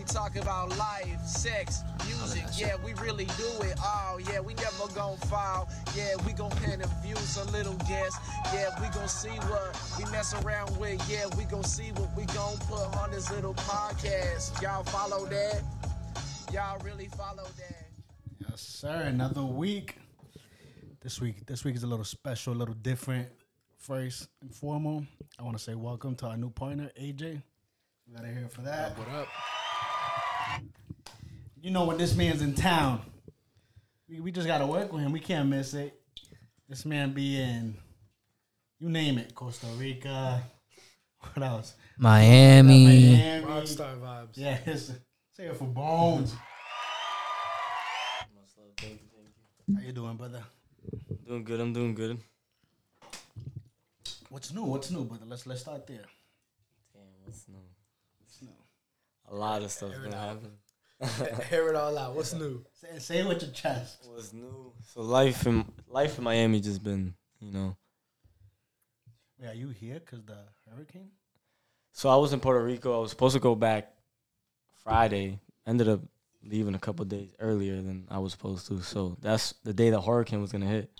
We talk about life, sex, music. Yeah, we really do it all. Yeah, we never gon' fall. Yeah, we gon' interview a little guests. Yeah, we gon' see what we mess around with. Yeah, we gon' see what we gon' put on this little podcast. Y'all follow that? Y'all really follow that? Yes, sir. Another week. This week, this week is a little special, a little different. First and foremost, I want to say welcome to our new partner, AJ. We got here for that. What up? You know what this man's in town, we, we just gotta work with him. We can't miss it. This man be in, you name it, Costa Rica. What else? Miami. Miami. Rockstar vibes. Yeah, it's, say it for Bones. How you doing, brother? Doing good. I'm doing good. What's new? What's new, brother? Let's let's start there. Damn, what's new? A lot of stuff been happening. Hear it all out. What's new? Say, say it with your chest. What's new? So life in life in Miami just been, you know. Wait, are you here because the hurricane? So I was in Puerto Rico. I was supposed to go back Friday. Ended up leaving a couple days earlier than I was supposed to. So that's the day the hurricane was gonna hit.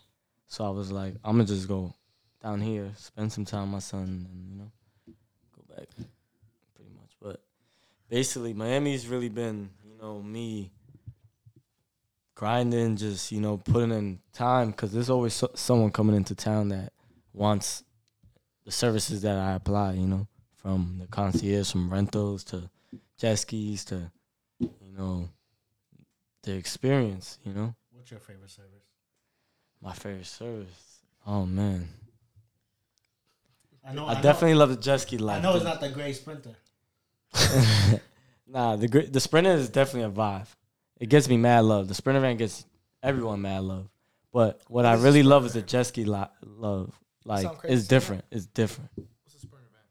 So I was like, I'm gonna just go down here, spend some time with my son, and you know, go back. Pretty much. But basically, Miami's really been, you know, me grinding, just you know, putting in time because there's always so- someone coming into town that wants the services that I apply. You know, from the concierge, from rentals to jet skis to, you know, the experience. You know, What's your favorite service? my favorite service. Oh man, I know. I, know- definitely love the jet ski life. I know it's not the gray sprinter. nah, the the sprinter is definitely a vibe. It gets me mad love. The sprinter van gets everyone mad love. But what I really love is the jet ski li- love. Like crazy it's to say different. It's different. What's a sprinter van?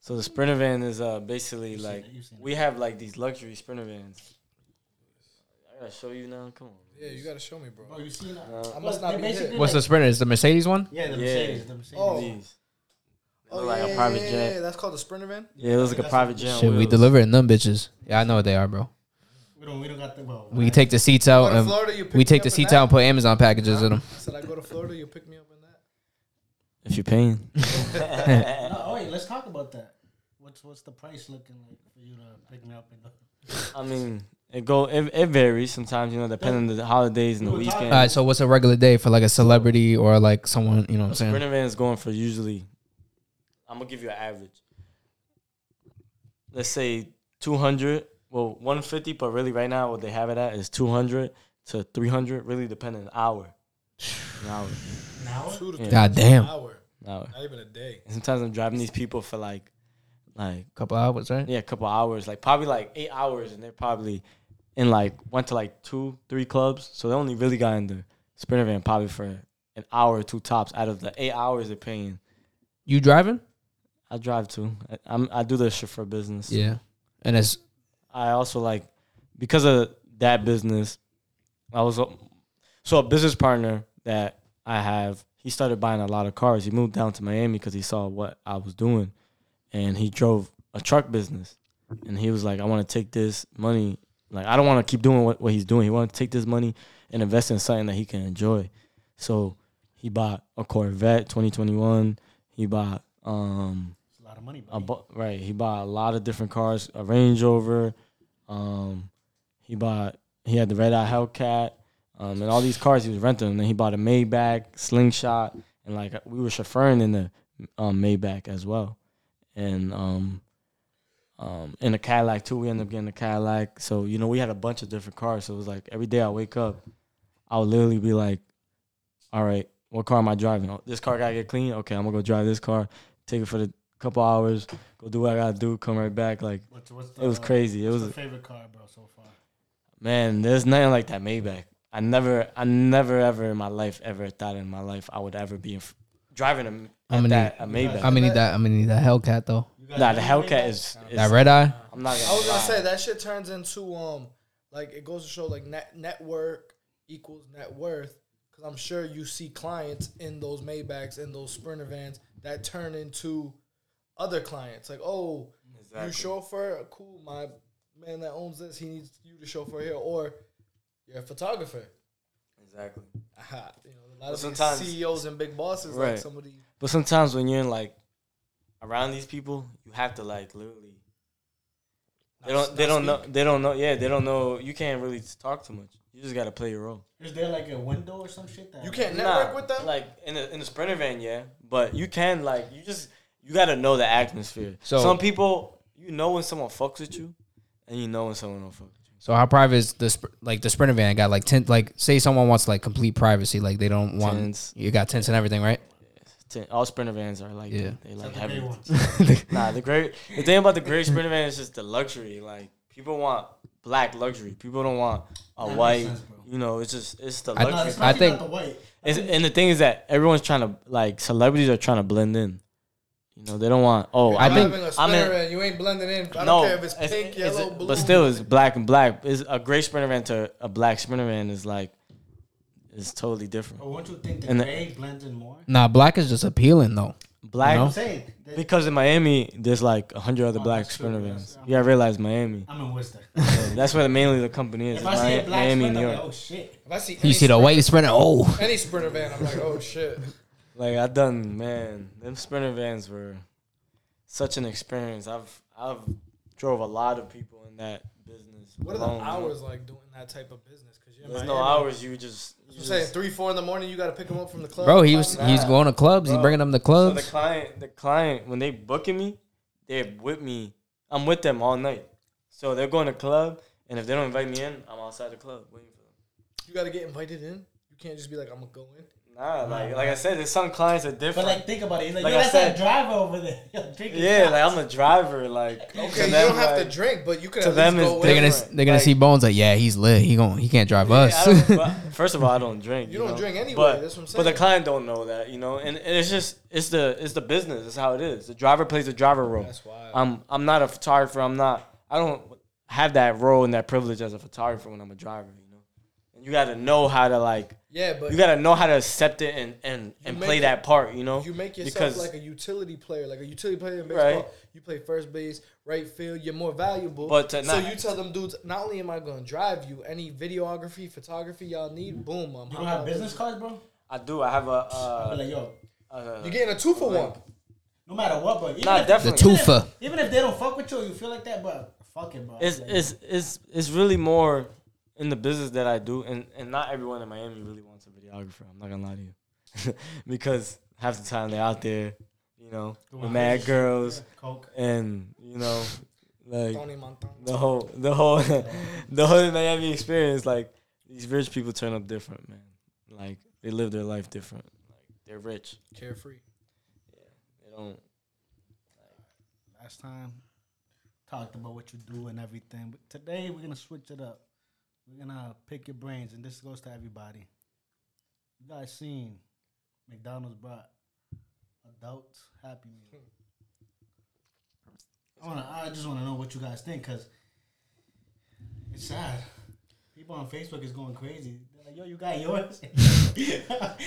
So the sprinter van is uh basically You've like it, you've it. we have like these luxury sprinter vans. I gotta show you now. Come on. Yeah, you gotta show me, bro. Bro, you seen that? No. I must not be basically hit. What's the Sprinter? Is the Mercedes one? Yeah, the Yeah. Mercedes. The Mercedes. Oh. These. They Oh, look like yeah, a oh, private yeah, jet. Yeah, that's called a sprinter van. Yeah, it looks like a private jet. on Shit, we wheels. delivering them bitches. Yeah, I know what they are, bro. We don't. We don't got the. Well, We take the seats Go out to and Florida, you pick we me take up the in seats out and put Amazon packages in them. Said I go to Florida, you pick me up in that. If you're paying. No, oh, wait, let's talk about that. What's what's the price looking like for you to pick me up in the? I mean, it go it, it varies sometimes. You know, depending on the holidays and the We weekend. All right, so what's a regular day for like a celebrity or like someone, you know what I'm saying? sprinter van is going for usually. I'm gonna give you an average. Let's say 200. Well, 150, but really right now what they have it at is 200 to 300. Really depending on the hour. An hour. Now. Two to Yeah. God damn. an hour, An hour. not even a day. And sometimes I'm driving these people for like, like Couple hours, right? yeah, a couple hours, like probably like eight hours, and they're probably in like went to like two, three clubs. So they only really got in the sprinter van probably for an hour or two tops out of the eight hours they're paying. You driving? I drive too. I, I'm I do this shit for business. Yeah. And as I also like because of that business. I was so a business partner that I have. He started buying a lot of cars. He moved down to Miami because he saw what I was doing, and he drove a truck business. And he was like, "I want to take this money. Like, I don't want to keep doing what, what he's doing. He want to take this money and invest in something that he can enjoy." So he bought a Corvette 2021. He bought um lot of money, right. He bought a lot of different cars. A Range Rover. Um, he bought. He had the red eye Hellcat. Um, and all these cars he was renting. And then he bought a Maybach, Slingshot, and like we were chauffeuring in the um, Maybach as well, and um, um, in a Cadillac too. We ended up getting a Cadillac. So you know we had a bunch of different cars. So it was like every day I wake up, I would literally be like, "All right, what car am I driving? Oh, this car gotta get clean. Okay, I'm gonna go drive this car. Take it for the couple hours, go do what I gotta do, come right back. Like What's, what's the, it was crazy. It was the favorite car, bro, so far? man, there's nothing like that Maybach. I never, I never ever in my life ever thought in my life I would ever be in, f- driving a, I'm gonna that a Maybach. I'm gonna need that. I'm gonna need that Hellcat though. Nah, the Hellcat is, is That red eye. I'm not. Gonna I was gonna lie. say that shit turns into um like it goes to show like net network equals net worth because I'm sure you see clients in those Maybachs in those Sprinter vans that turn into other clients like oh you Exactly. chauffeur cool my man that owns this, he needs you to chauffeur here, or you're a photographer. Exactly. Aha, you know, a lot But of these sometimes- CEOs and big bosses, like Right. some of these. But sometimes when you're in like around these people, you have to like literally. They don't. They not don't know. They don't know. Yeah, they don't know. You can't really talk too much. You just gotta play your role. Is there like a window or some shit that You can't network Nah, with them. Like in the in the sprinter van, yeah. But you can like you just you gotta know the atmosphere. So- some people you know when someone fucks with you, and you know when someone don't fuck with you. So how private is the sp- like the sprinter van got like tent like say someone wants like complete privacy like they don't want Tents. you got tents and everything right Ten- All sprinter vans are like Yeah. that. they like the heavy. Nah, the great the thing about the great sprinter van is just the luxury. Like people want black luxury. People don't want a That white. sense, you know, it's just it's the I- No, luxury. it's I think- the white. It's, and the thing is that everyone's trying to like celebrities are trying to blend in. You know, they don't want. Oh, I I'm think- having a I'm in- and you ain't blending in. I don't no, care if it's it's- pink, it's- yellow, blue. but still, it's black and black. Is a gray sprinter van to a black sprinter van is like is totally different. But won't you think the And the- gray blends in more? nah black is just appealing though Black You know? I'm saying. that- because in Miami there's like a hundred other Oh, black that's true, sprinter yes. vans. I'm- You gotta realize Miami. I'm in Worcester. Yeah, that's where the, mainly the company is. if It's I see Mi- a black Miami sprinter, New York. like, oh shit. if I see you any see the white sprinter oh any sprinter van, I'm like, oh shit. Like I done, man. Them sprinter vans were such an experience. I've I've drove a lot of people in that business. What are the alone, you know? hours like doing that type of business? Because you're There's no hours. You just. You I'm saying three, four in the morning. You got to pick them up from the club. bro he was Five he's going to clubs he's Bro. bringing them to so the client, the client, when they booking me, they're with me. I'm with them all night. So they're going to club, and if they don't invite me in, I'm outside the club waiting for them. You got to get invited in. You can't just be like, I'm gonna go in. Nah, like like I said, there's some clients are different But like, think about it. He's like, Like yo, I that's said- that driver over there. Yo, drinking yeah, shots. like I'm a driver. Like Okay, to you them, don't have like, to drink, but you can to at them least go they're gonna they're gonna Like- see bones like yeah he's lit he gon' he can't drive us I don't- but first of all, I don't drink. You don't know? drink anyway, But, that's what I'm But the client don't know that, you know, and, and it's just it's the it's the business. It's how it is. The driver plays the driver role. That's why. I'm I'm not a photographer. I'm not. I don't have that role and that privilege as a photographer when I'm a driver. You know, and you got to know how to like. Yeah, but You got to know how to accept it and and and play it- that part. You know, you make yourself because like a utility player, like a utility player in baseball. Right. You play first base, right field. You're more valuable. But to so not- you tell them dudes, not only am I going to drive you, any videography, photography y'all need, boom. I'm You don't have business cards, bro? I do. I have a. I'll Uh, be like, yo, uh, You're getting a two for Like- one. no matter what, but even Nah, if, definitely. The even if- twofer. Even if they don't fuck with you, you feel like that, but fuck it, bro. it's Like, it's it's it's really more in the business that I do, and and not everyone in Miami really wants a videographer. I'm not gonna lie to you, because half the time they're out there, you know, doing with mad girls, Yeah, Coke. and you know, like the whole the whole the whole Miami experience. Like these rich people turn up different, man. Like they live their life different. Like they're rich. Carefree. Yeah, they don't. Last time talked about what you do and everything, but today we're gonna switch it up. We're gonna pick your brains, and this goes to everybody. You guys seen McDonald's brought adult Happy Meal. Hmm. I wanna, I just wanna know what you guys think, cause it's sad. People on Facebook is going crazy. They're like, "Yo, you got yours,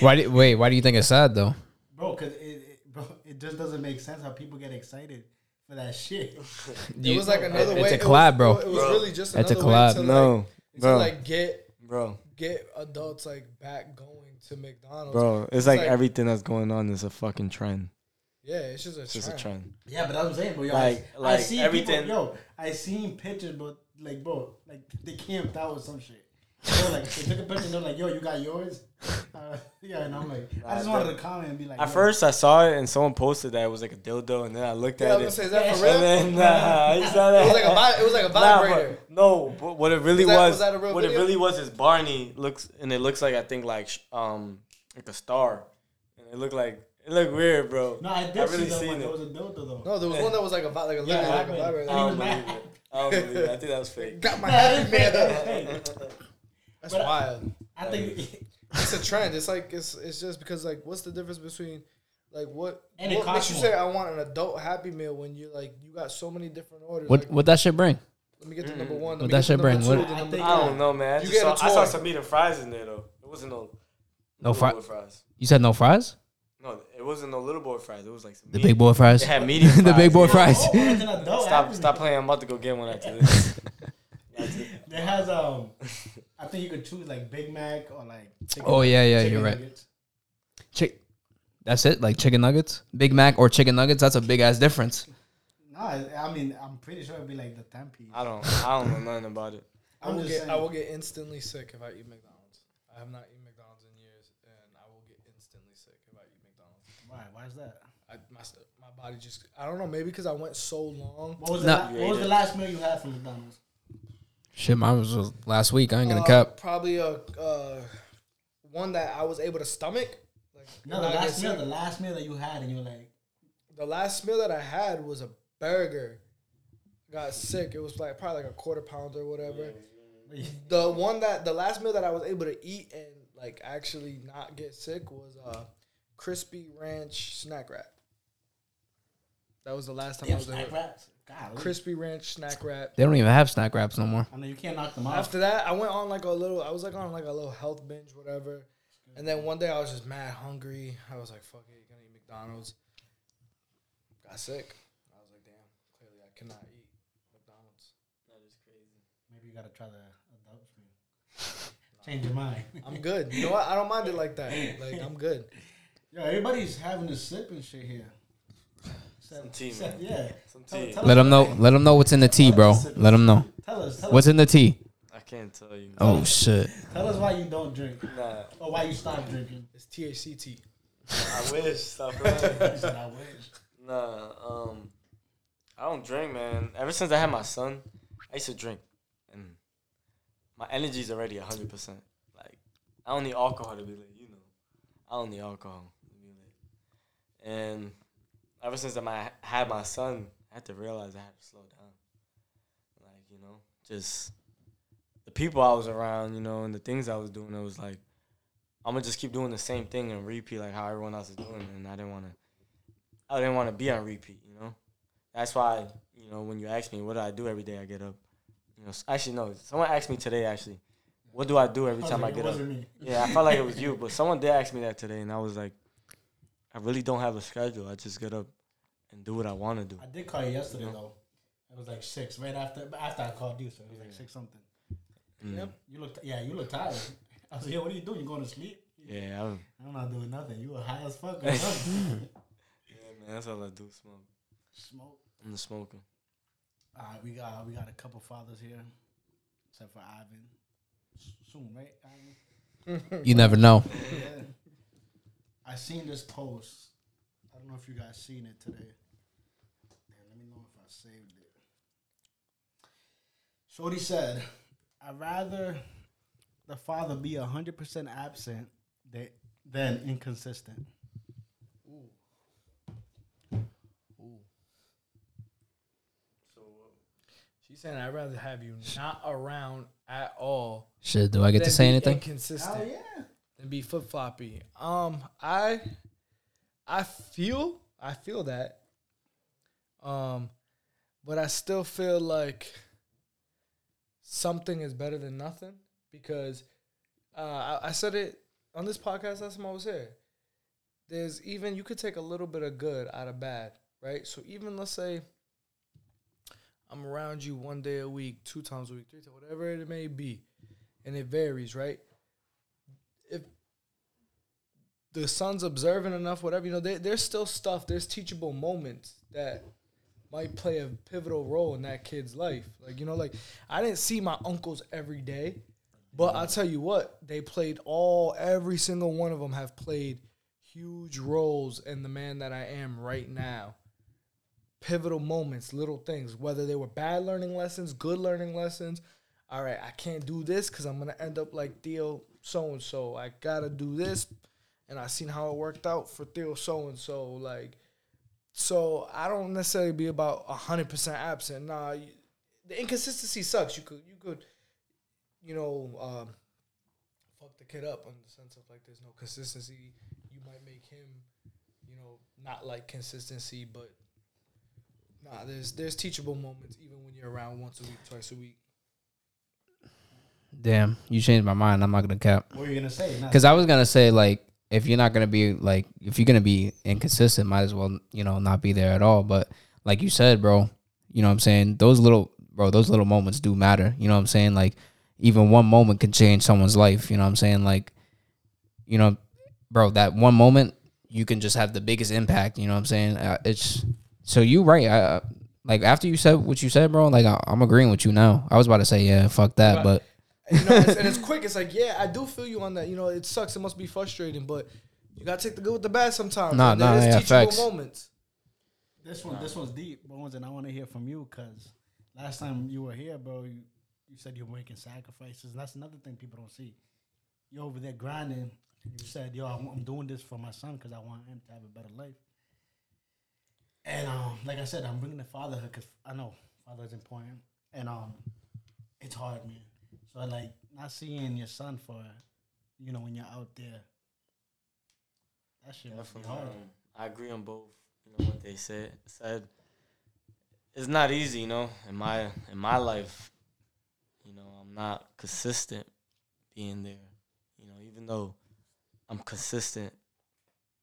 why do, wait why do you think it's sad though bro?" Cause it, it, bro, it just doesn't make sense how people get excited for that shit. It was like another it's way. It's a it collab, was, bro. It was really just It's a another way collab. to like, No, to like get bro, get adults like back going to McDonald's. bro. It's It's like like- everything that's going on is a fucking trend. Yeah, it's just a It's just a trend. trend. Yeah, but that's what I'm saying, bro. Yo, Like- I, like I see everything- People, yo, I seen pictures, but like, bro, like they camped out with some shit. Bro, like they took a picture and they're like, "Yo, you got yours?" Uh, yeah, and I'm like, I just wanted to comment and be like, At yo, first, I saw it and someone posted that it was like a dildo, and then I looked Yeah, I at was it. gonna say, is that for real? And then nah, you saw that. It was like a vi- it was like a Nah, vibrator. but no, but what it really Was that- was, was that a real what video? it really was is Barney looks, and it looks like I think like um like a star, and it looked like it looked weird, bro. No, I did I see really that seen one. it. There was a dildo though. No, there was one that was like a vi- like a, Yeah, like a I- vibrator. I don't believe it. I don't believe it. I think that was fake. Got my Nah, happy it's man. Fake. That's But I- wild. I think It's a trend. It's like it's it's just because like what's the difference between like what And it what makes costs you more. say I want an adult happy meal when you like you got so many different orders. what like, what that shit bring let me get to number one. Let What that shit bring? two, What- I think- I don't know, man. I, You just get saw, a I saw some meat and fries in there though. It wasn't no No fri- fries. you said no fries No, it wasn't no little boy fries. It was like some the meat. big boy fries It had medium the fries. big boy Yeah. fries oh, it's an adult Stop, stop playing. I'm about to go get one after this. It has um, I think you could choose like Big Mac or like. Chicken, Oh, yeah, yeah, chicken you're right. nuggets. Chick. That's it. Like chicken nuggets, Big Mac or chicken nuggets. That's a big ass difference. No, I I mean I'm pretty sure it'd be like the ten piece. I don't. I don't know nothing about it. I I'm will just get saying. I will get instantly sick if I eat McDonald's. I have not eaten McDonald's in years, and I will get instantly sick if I eat McDonald's. Why? Why is that? I, my s- my body just I don't know maybe because I went so long. What was the la- what was the last meal you had from McDonald's? Shit, mine was uh, last week. I ain't gonna Uh, cap. Probably a uh, one that I was able to stomach. Like No, the last meal, the last meal that you had, and you were like, the last meal that I had was a burger. Got sick. It was like probably like a quarter pounder or whatever. The one that the last meal that I was able to eat and like actually not get sick was a crispy ranch snack wrap. That was the last time I was snack able. wraps. God, Crispy ranch snack wrap. They don't even have snack wraps no more. I know you can't knock them off. After that, I went on like a little. I was like on like a little health binge, whatever. And then one day I was just mad hungry. I was like, "Fuck it, gonna eat McDonald's." Got sick. I was like, "Damn, clearly I cannot eat McDonald's." That is crazy. Maybe you gotta try the adult stream. Change your mind. I'm good. You know what? I don't mind it like that. Like I'm good. Yeah, everybody's having a sip and shit here. Some tea, man. Yeah. Some tea. tell Let us them know. why. Let them know what's in the tea, bro. Let them know Tell us. Tell what's us, in the tea. I can't tell you. Oh shit. tell us why you don't drink Nah, or why you stopped drinking. It's THC tea. I wish. Stop said, I wish. Nah, um, I don't drink, man. Ever since I had my son, I used to drink, and my energy's already hundred percent. Like, I don't need alcohol to be lit, you know. I don't need alcohol to be lit. And ever since I had my son, I had to realize I had to slow down. Like, you know, just the people I was around, you know, and the things I was doing. It was like, I'm gonna just keep doing the same thing and repeat like how everyone else is doing, and I didn't want to. I didn't want to be on repeat, you know. That's why, you know, when you ask me what do I do every day, I get up. You know, actually no, someone asked me today. Actually, what do I do every I time I like, it get up? wasn't me. Yeah, I felt like it was you, but someone did ask me that today, and I was like, I really don't have a schedule. I just get up and do what I want to do. I did call you yesterday though. It was like six right after after I called you, so it was like six something. Mm. Yep. You look yeah, you look tired. I was like, yo, what are you doing? You going to sleep? Yeah, I'm, I'm not doing nothing. You were high as fuck. or something. yeah, man. That's all I do. Smoke. Smoke. I'm the smoker. All right, we got we got a couple fathers here, except for Ivan. Soon, right? Ivan? You never know. Yeah. I seen this post. I don't know if you guys seen it today. Damn, let me know if I saved it. Shorty said, "I'd rather the father be hundred percent absent than, than inconsistent." Uh, She's saying I'd rather have you not around at all. Shit. Do I get to say anything? Inconsistent. Hell yeah! And be flip floppy. Um, I, I feel, I feel that. Um, but I still feel like something is better than nothing because uh, I, I said it on this podcast last time I was here. There's even you could take a little bit of good out of bad, right? So even let's say I'm around you one day a week, two times a week, three times, whatever it may be, and it varies, right? if the son's observant enough, whatever, you know, there, there's still stuff, there's teachable moments that might play a pivotal role in that kid's life. Like, you know, like I didn't see my uncles every day, but I'll tell you what, they played all, every single one of them have played huge roles in the man that I am right now. Pivotal moments, little things, whether they were bad learning lessons, good learning lessons. All right, I can't do this because I'm gonna end up like Theo so and so. I gotta do this, and I seen how it worked out for Theo so and so. Like, so I don't necessarily be about hundred percent absent. Nah, you, the inconsistency sucks. You could, you could, you know, um, fuck the kid up in the sense of like there's no consistency. You might make him, you know, not like consistency, but nah, there's there's teachable moments even when you're around once a week, twice a week. Damn, you changed my mind. I'm not gonna cap. What were you gonna say? Because I was gonna say like, if you're not gonna be like, if you're gonna be inconsistent, might as well you know not be there at all. But like you said, bro, you know what I'm saying those little bro, those little moments do matter. You know what I'm saying? Like even one moment can change someone's life. You know what I'm saying? Like, you know, bro, that one moment you can just have the biggest impact. You know what I'm saying? Uh, it's so you right. I, uh, like after you said what you said, bro. Like I, I'm agreeing with you now. I was about to say yeah, fuck that, but you know, it's, and it's quick. It's like, yeah, I do feel you on that. You know, it sucks. It must be frustrating, but you gotta take the good with the bad sometimes. Nah, And there nah, is yeah, teachable facts. moments. This one, this one's deep, Bones, and I want to hear from you because last time you were here, bro, you, you said you were making sacrifices. And that's another thing people don't see. You're over there grinding. You said, "Yo, I'm, I'm doing this for my son because I want him to have a better life." And um, like I said, I'm bringing the fatherhood because I know fatherhood is important, and um, it's hard, man. So like not seeing your son for, you know, when you're out there, that shit must be hard. Um, I agree on both. You know what they said. Said it's not easy. You know, in my in my life, you know, I'm not consistent being there. You know, even though I'm consistent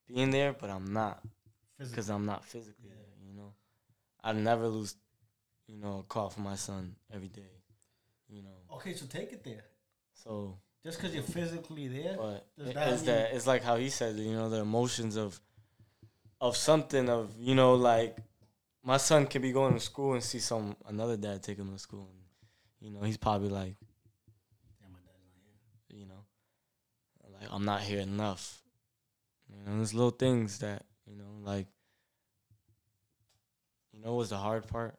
being there, but I'm not because I'm not physically there. You know, I never lose. You know, a call for my son every day. You know, Okay, so take it there. so Just because you're physically there, But that mean- that it's like how he said, you know, the emotions of of something of you know, like my son could be going to school and see some another dad take him to school, and you know, he's probably like, Damn, my dad's not here. you know, like I'm not here enough. You know, there's little things that you know, like you know, what's the hard part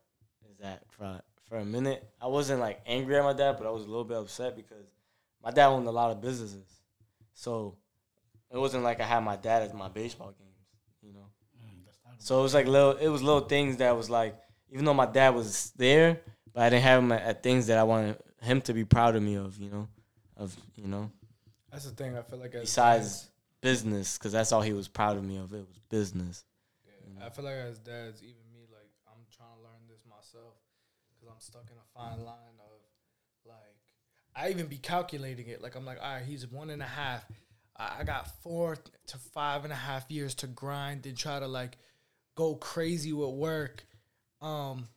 is that for for a minute I wasn't like angry at my dad, but I was a little bit upset because my dad owned a lot of businesses, so it wasn't like I had my dad at my baseball games, you know. Mm, let's talk about So it was like little, it was little things that was like, even though my dad was there, but I didn't have him at, at things that I wanted him to be proud of me of, you know, of you know, That's the thing. I feel like as Besides- dads- business, because that's all he was proud of me of. It was business. I feel like as dads, even me, like I'm trying to learn this myself because I'm stuck in a fine line of like I even be calculating it. Like I'm like, all right, he's one and a half. I, got four to five and a half years to grind and try to like go crazy with work, um,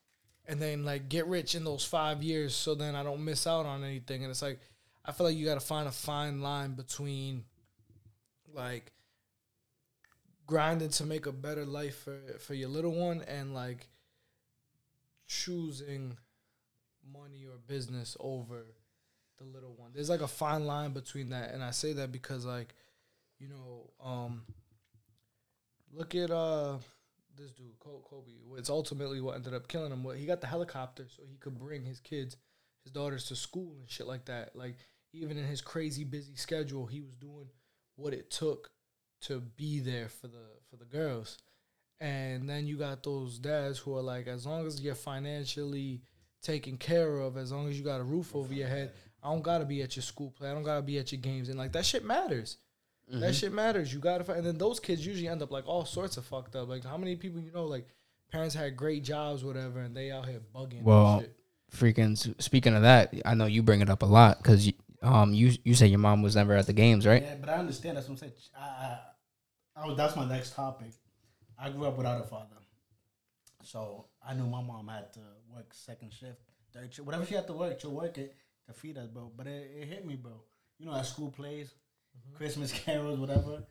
and then like get rich in those five years, so then I don't miss out on anything. And it's like I feel like you got to find a fine line between like grinding to make a better life for for your little one and like choosing money or business over the little one. There's like a fine line between that and I say that because like you know um look at uh this dude Kobe it's ultimately what ended up killing him what he got the helicopter so he could bring his kids his daughters to school and shit like that like even in his crazy busy schedule he was doing what it took to be there for the for the girls. And then you got those dads who are like, as long as you're financially taken care of, as long as you got a roof over your head, I don't gotta be at your school play. I don't gotta be at your games, and like that shit matters. That shit matters. You gotta, fi- and then those kids usually end up like all sorts of fucked up. Like how many people you know, like parents had great jobs, whatever, and they out here bugging. Well, and shit. freaking speaking of that, I know you bring it up a lot because um you you say your mom was never at the games, right? Yeah, but I understand. That's what I'm saying. I, I, I that's my next topic. I grew up without a father, so I knew my mom had to work second shift, third shift, whatever she had to work, she'll work it to feed us, bro. But it, it hit me, bro. You know, at school plays, mm-hmm. Christmas carols, whatever.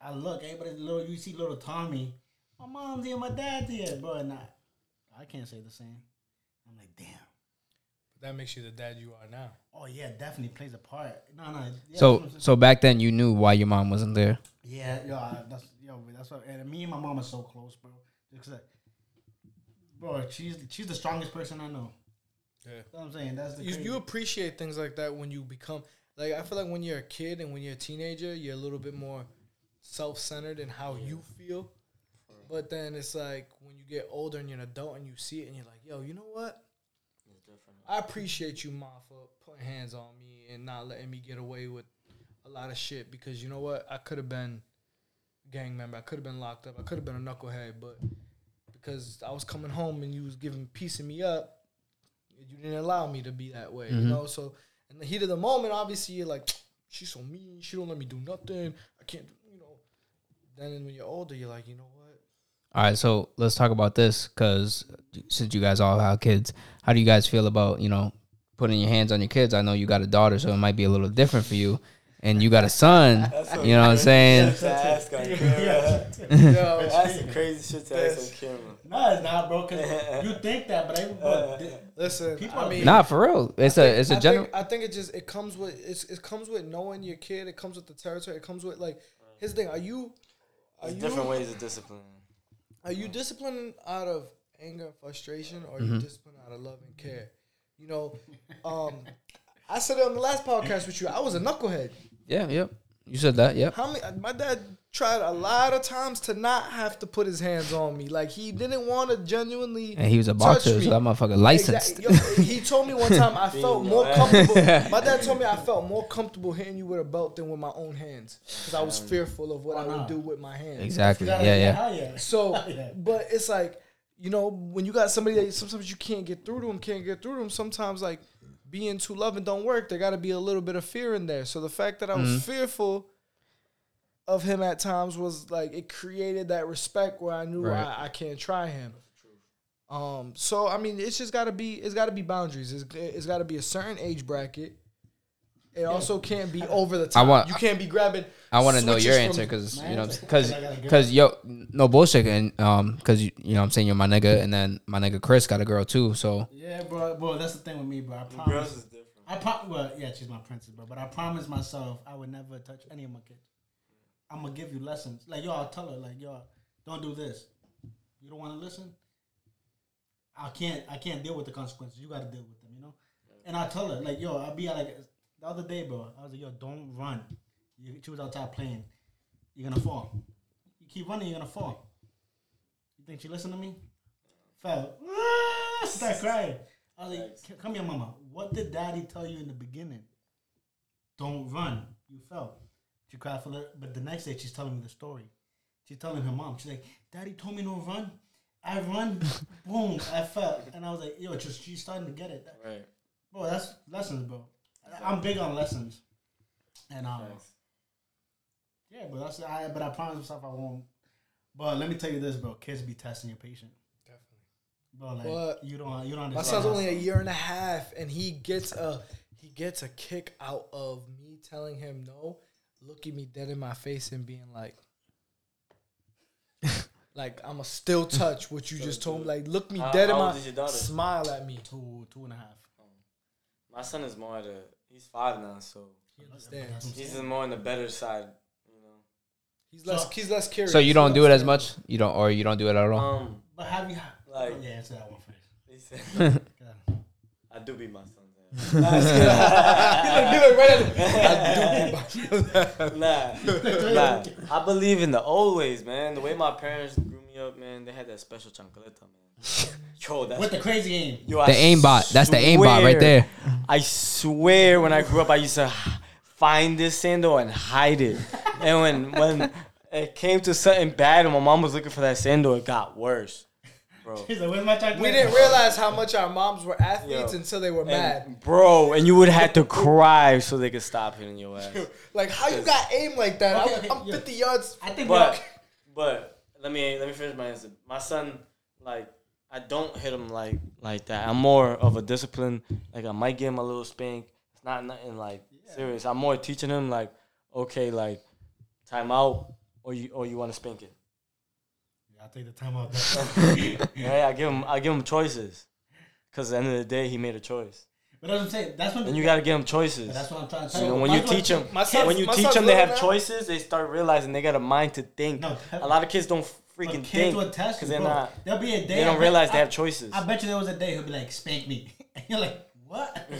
I look, hey, but it's little. You see little Tommy. My mom's here, my dad's here, bro. And I, I can't say the same. I'm like, damn. that makes you the dad you are now. Oh yeah, definitely plays a part. No, no. Yeah, So what I'm saying. so back then you knew why your mom wasn't there. Yeah, yo, I- that's yo, that's what. And me and my mom are so close, bro. Just 'cause I- bro, she's she's the strongest person I know. Yeah. That's what I'm saying. That's the you, crazy- you appreciate things like that when you become like I feel like when you're a kid and when you're a teenager, you're a little bit more self centered in how you feel. But then it's like when you get older and you're an adult and you see it and you're like, yo, you know what? I appreciate you, Ma, for putting hands on me and not letting me get away with a lot of shit because you know what? I could have been gang member. I could have been locked up. I could have been a knucklehead, but because I was coming home and you was giving piecing me up, you didn't allow me to be that way, you mm-hmm. know. So in the heat of the moment, obviously you're like, she's so mean. She don't let me do nothing. I can't, you know. Then when you're older, you're like, you know what? All right, so let's talk about this because since you guys all have kids, how do you guys feel about you know putting your hands on your kids? I know you got a daughter, so it might be a little different for you, and you got a son. You know what I'm saying? That's Yo, the crazy shit to ask on camera. No, it's not, bro. Cause you think that, but I. But th- listen, People I mean, Nah, for real. It's a it's a I general. Think, I think it just it comes with it's, it comes with knowing your kid. It comes with the territory. It comes with like his thing. Are you are There's you different ways of discipline. are you disciplined out of anger and frustration, or are Mm-hmm. you disciplined out of love and care? You know, um, I said it on the last podcast with you. I was a knucklehead. Yeah, yep. You said that. yeah. How many? My dad tried a lot of times to not have to put his hands on me. Like he didn't want to genuinely. And he was a boxer, so that motherfucker licensed. Exactly. Yo, he told me one time I felt more comfortable. My dad told me I felt more comfortable hitting you with a belt than with my own hands because I was fearful of what I would do with my hands. Exactly. Yeah, yeah. yeah. So, but it's like you know when you got somebody that sometimes you can't get through to them, can't get through to them. Sometimes like being too loving don't work. There got to be a little bit of fear in there. So the fact that I was Mm-hmm. fearful of him at times was like it created that respect where I knew Right. I, I can't try him. Um, so I mean, it's just got to be it's got to be boundaries. It's, it's got to be a certain age bracket. It also can't be over the top. I want- you can't be grabbing. I want to know your from- answer because My you know answer? because I gotta give because yo no bullshit and um because you, you know what I'm saying you're my nigga and then my nigga Chris got a girl too so Yeah, bro. Bro, that's the thing with me, bro. I Girls promise. is different. I prom- Well, yeah, she's my princess, bro. But I promised myself I would never touch any of my kids. I'm gonna give you lessons. Like yo, I'll tell her like yo, don't do this. You don't want to listen. I can't. I can't deal with the consequences. You got to deal with them. You know. And I tell her like yo, I'll be like the other day, bro. I was like yo, don't run. You, she was outside playing. You're gonna fall. You keep running, you're gonna fall. You think she listened to me? Fell. Ah, Start crying. I was like, come here, mama. What did daddy tell you in the beginning? Don't run. You fell. She cried for a little, but the next day she's telling me the story. She's telling her mom. She's like, Daddy told me don't run. I run. Boom. I fell. And I was like, yo, just she's starting to get it. Right. Bro, that's lessons, bro. I- I'm big on lessons. And um, yeah, but that's I. But I promise myself I won't. But let me tell you this, bro. Kids be testing your patience. Definitely. Bro, like What? you don't, you don't My understand. son's only a year and a half, and he gets a he gets a kick out of me telling him no, looking me dead in my face and being like, like I'm a still touch what you just told me. Like look me How- dead in how my old is your daughter? smile at me. two, two and a half. My son is more at a. He's five now, so He understands. he's more on the better side. You know. He's less he's less curious. so you don't do it as much you don't or you don't do it at all Um. But have you? Like- yeah, answer that one first. He said, Go ahead. I do beat my son's ass. He look right at it. nah, nah. I believe in the old ways, man. The way my parents grew me up, man. They had that special chancleta, man. Yo, that's With the crazy aim. yo, I the aimbot that's the aimbot right there I swear, when I grew up, I used to find this sandal and hide it. And when when it came to something bad, and my mom was looking for that sandal, it got worse, bro. He's like, "Where's my chocolate?" We didn't realize how much our moms were athletes Yo. until they were mad. Bro, and you would have to cry so they could stop hitting your ass. Like how you got aim like that? Okay, I'm, okay, I'm yeah. 50 yards. I think, But but but let me let me finish my answer. My son, like, I don't hit him like like that. I'm more of a discipline. Like I might give him a little spank. It's not nothing like serious. I'm more teaching him like, okay, like time out, or you or you want to spank it. Yeah, I'll take the time out. Right? I give him I give him choices. Cause at the end of the day, he made a choice, but that's what I'm saying. That's when and you gotta give him choices. But that's what I'm trying to tell You you. know, when you teach them, my son- when you teach them, they have now. choices. They start realizing they got a mind to think. No, a lot of kids don't But freaking kids think will test because they're bro. not. There'll be a day. They don't bet- realize they have choices. I bet you there was a day he'll be like, "Spank me," and you're like, "What?"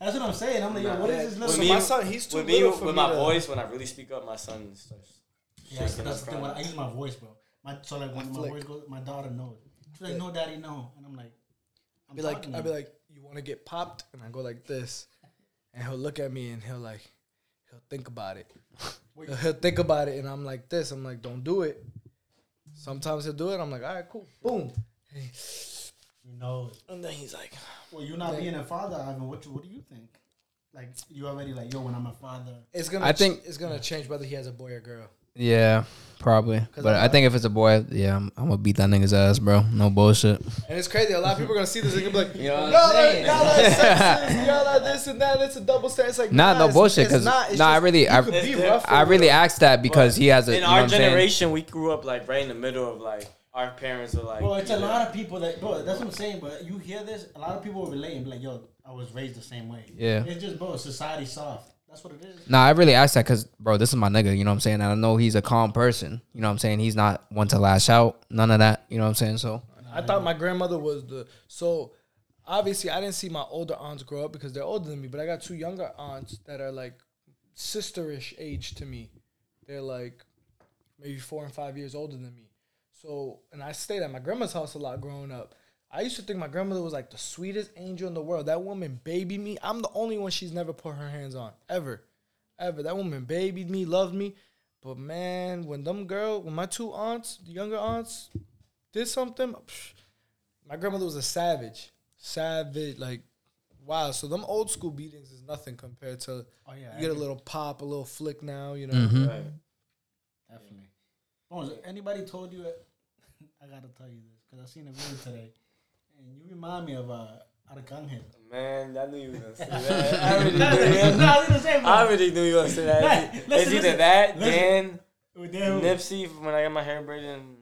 that's what I'm saying. I'm like, "Yo, what is this With little?" me- my son, he's too with me, little for with me my to- voice, when I really speak up, my son starts. Yeah, that's, shaking that's up the thing. When I use my voice, bro. My so like when my flick. voice goes, my daughter knows. She's like, "No, daddy, no," and I'm like, I'm be like, talking I'd be you. like, you want to get popped? And I go like this, and he'll look at me and he'll like, he'll think about it. He'll, he'll think about it, and I'm like this. I'm like, don't do it. Sometimes he'll do it. I'm like, all right, cool, boom. you know. And then he's like, Well, you're not being a father, Ivan. What you, what do you think? Like you already like, yo, when I'm a father, it's gonna. I ch- think- it's gonna change whether he has a boy or girl. Yeah, probably. 'Cause But I'm I think if it's a boy, yeah, I'm, I'm gonna beat that nigga's ass, bro. No bullshit. And it's crazy. A lot of people are gonna see this and be like, You know what y'all are, y'all are sexist, y'all are this and that. It's a double standard. It's like, Nah, no it's- bullshit, it's 'cause- not. It's nah, I really- I- could be I really it. asked that because he has a. in you know our what I'm saying? generation, we grew up like right in the middle of like our parents are like. Bro, it's a either- lot of people that, bro, that's what I'm saying. But you hear this, a lot of people will relate and be like, yo, I was raised the same way. Yeah. It's just, bro, society soft. That's what it is. Nah, I really asked that because, bro, this is my nigga. You know what I'm saying? And I know he's a calm person. You know what I'm saying? He's not one to lash out. None of that. You know what I'm saying? So I thought my grandmother was the so. Obviously, I didn't see my older aunts grow up because they're older than me. But I got two younger aunts that are like sisterish age to me. They're like maybe four and five years older than me. So, and I stayed at my grandma's house a lot growing up. I used to think my grandmother was like the sweetest angel in the world. That woman babied me. I'm the only one she's never put her hands on ever, ever. That woman babied me, loved me. But man, when them girl, when my two aunts, the younger aunts, did something, psh, my grandmother was a savage, savage. Like, wow. So them old school beatings is nothing compared to Oh, yeah. you get a little pop, a little flick now. You know, Mhm. Right. Definitely. Bones, anybody told you it? I gotta tell you this because I seen a video today, and you remind me of uh, Arcangel. Man, I knew you were gonna say that. I already knew. no, I say, I already knew you were gonna say that. It's either that, listen. Dan, With Nipsey when I got my hair braided. And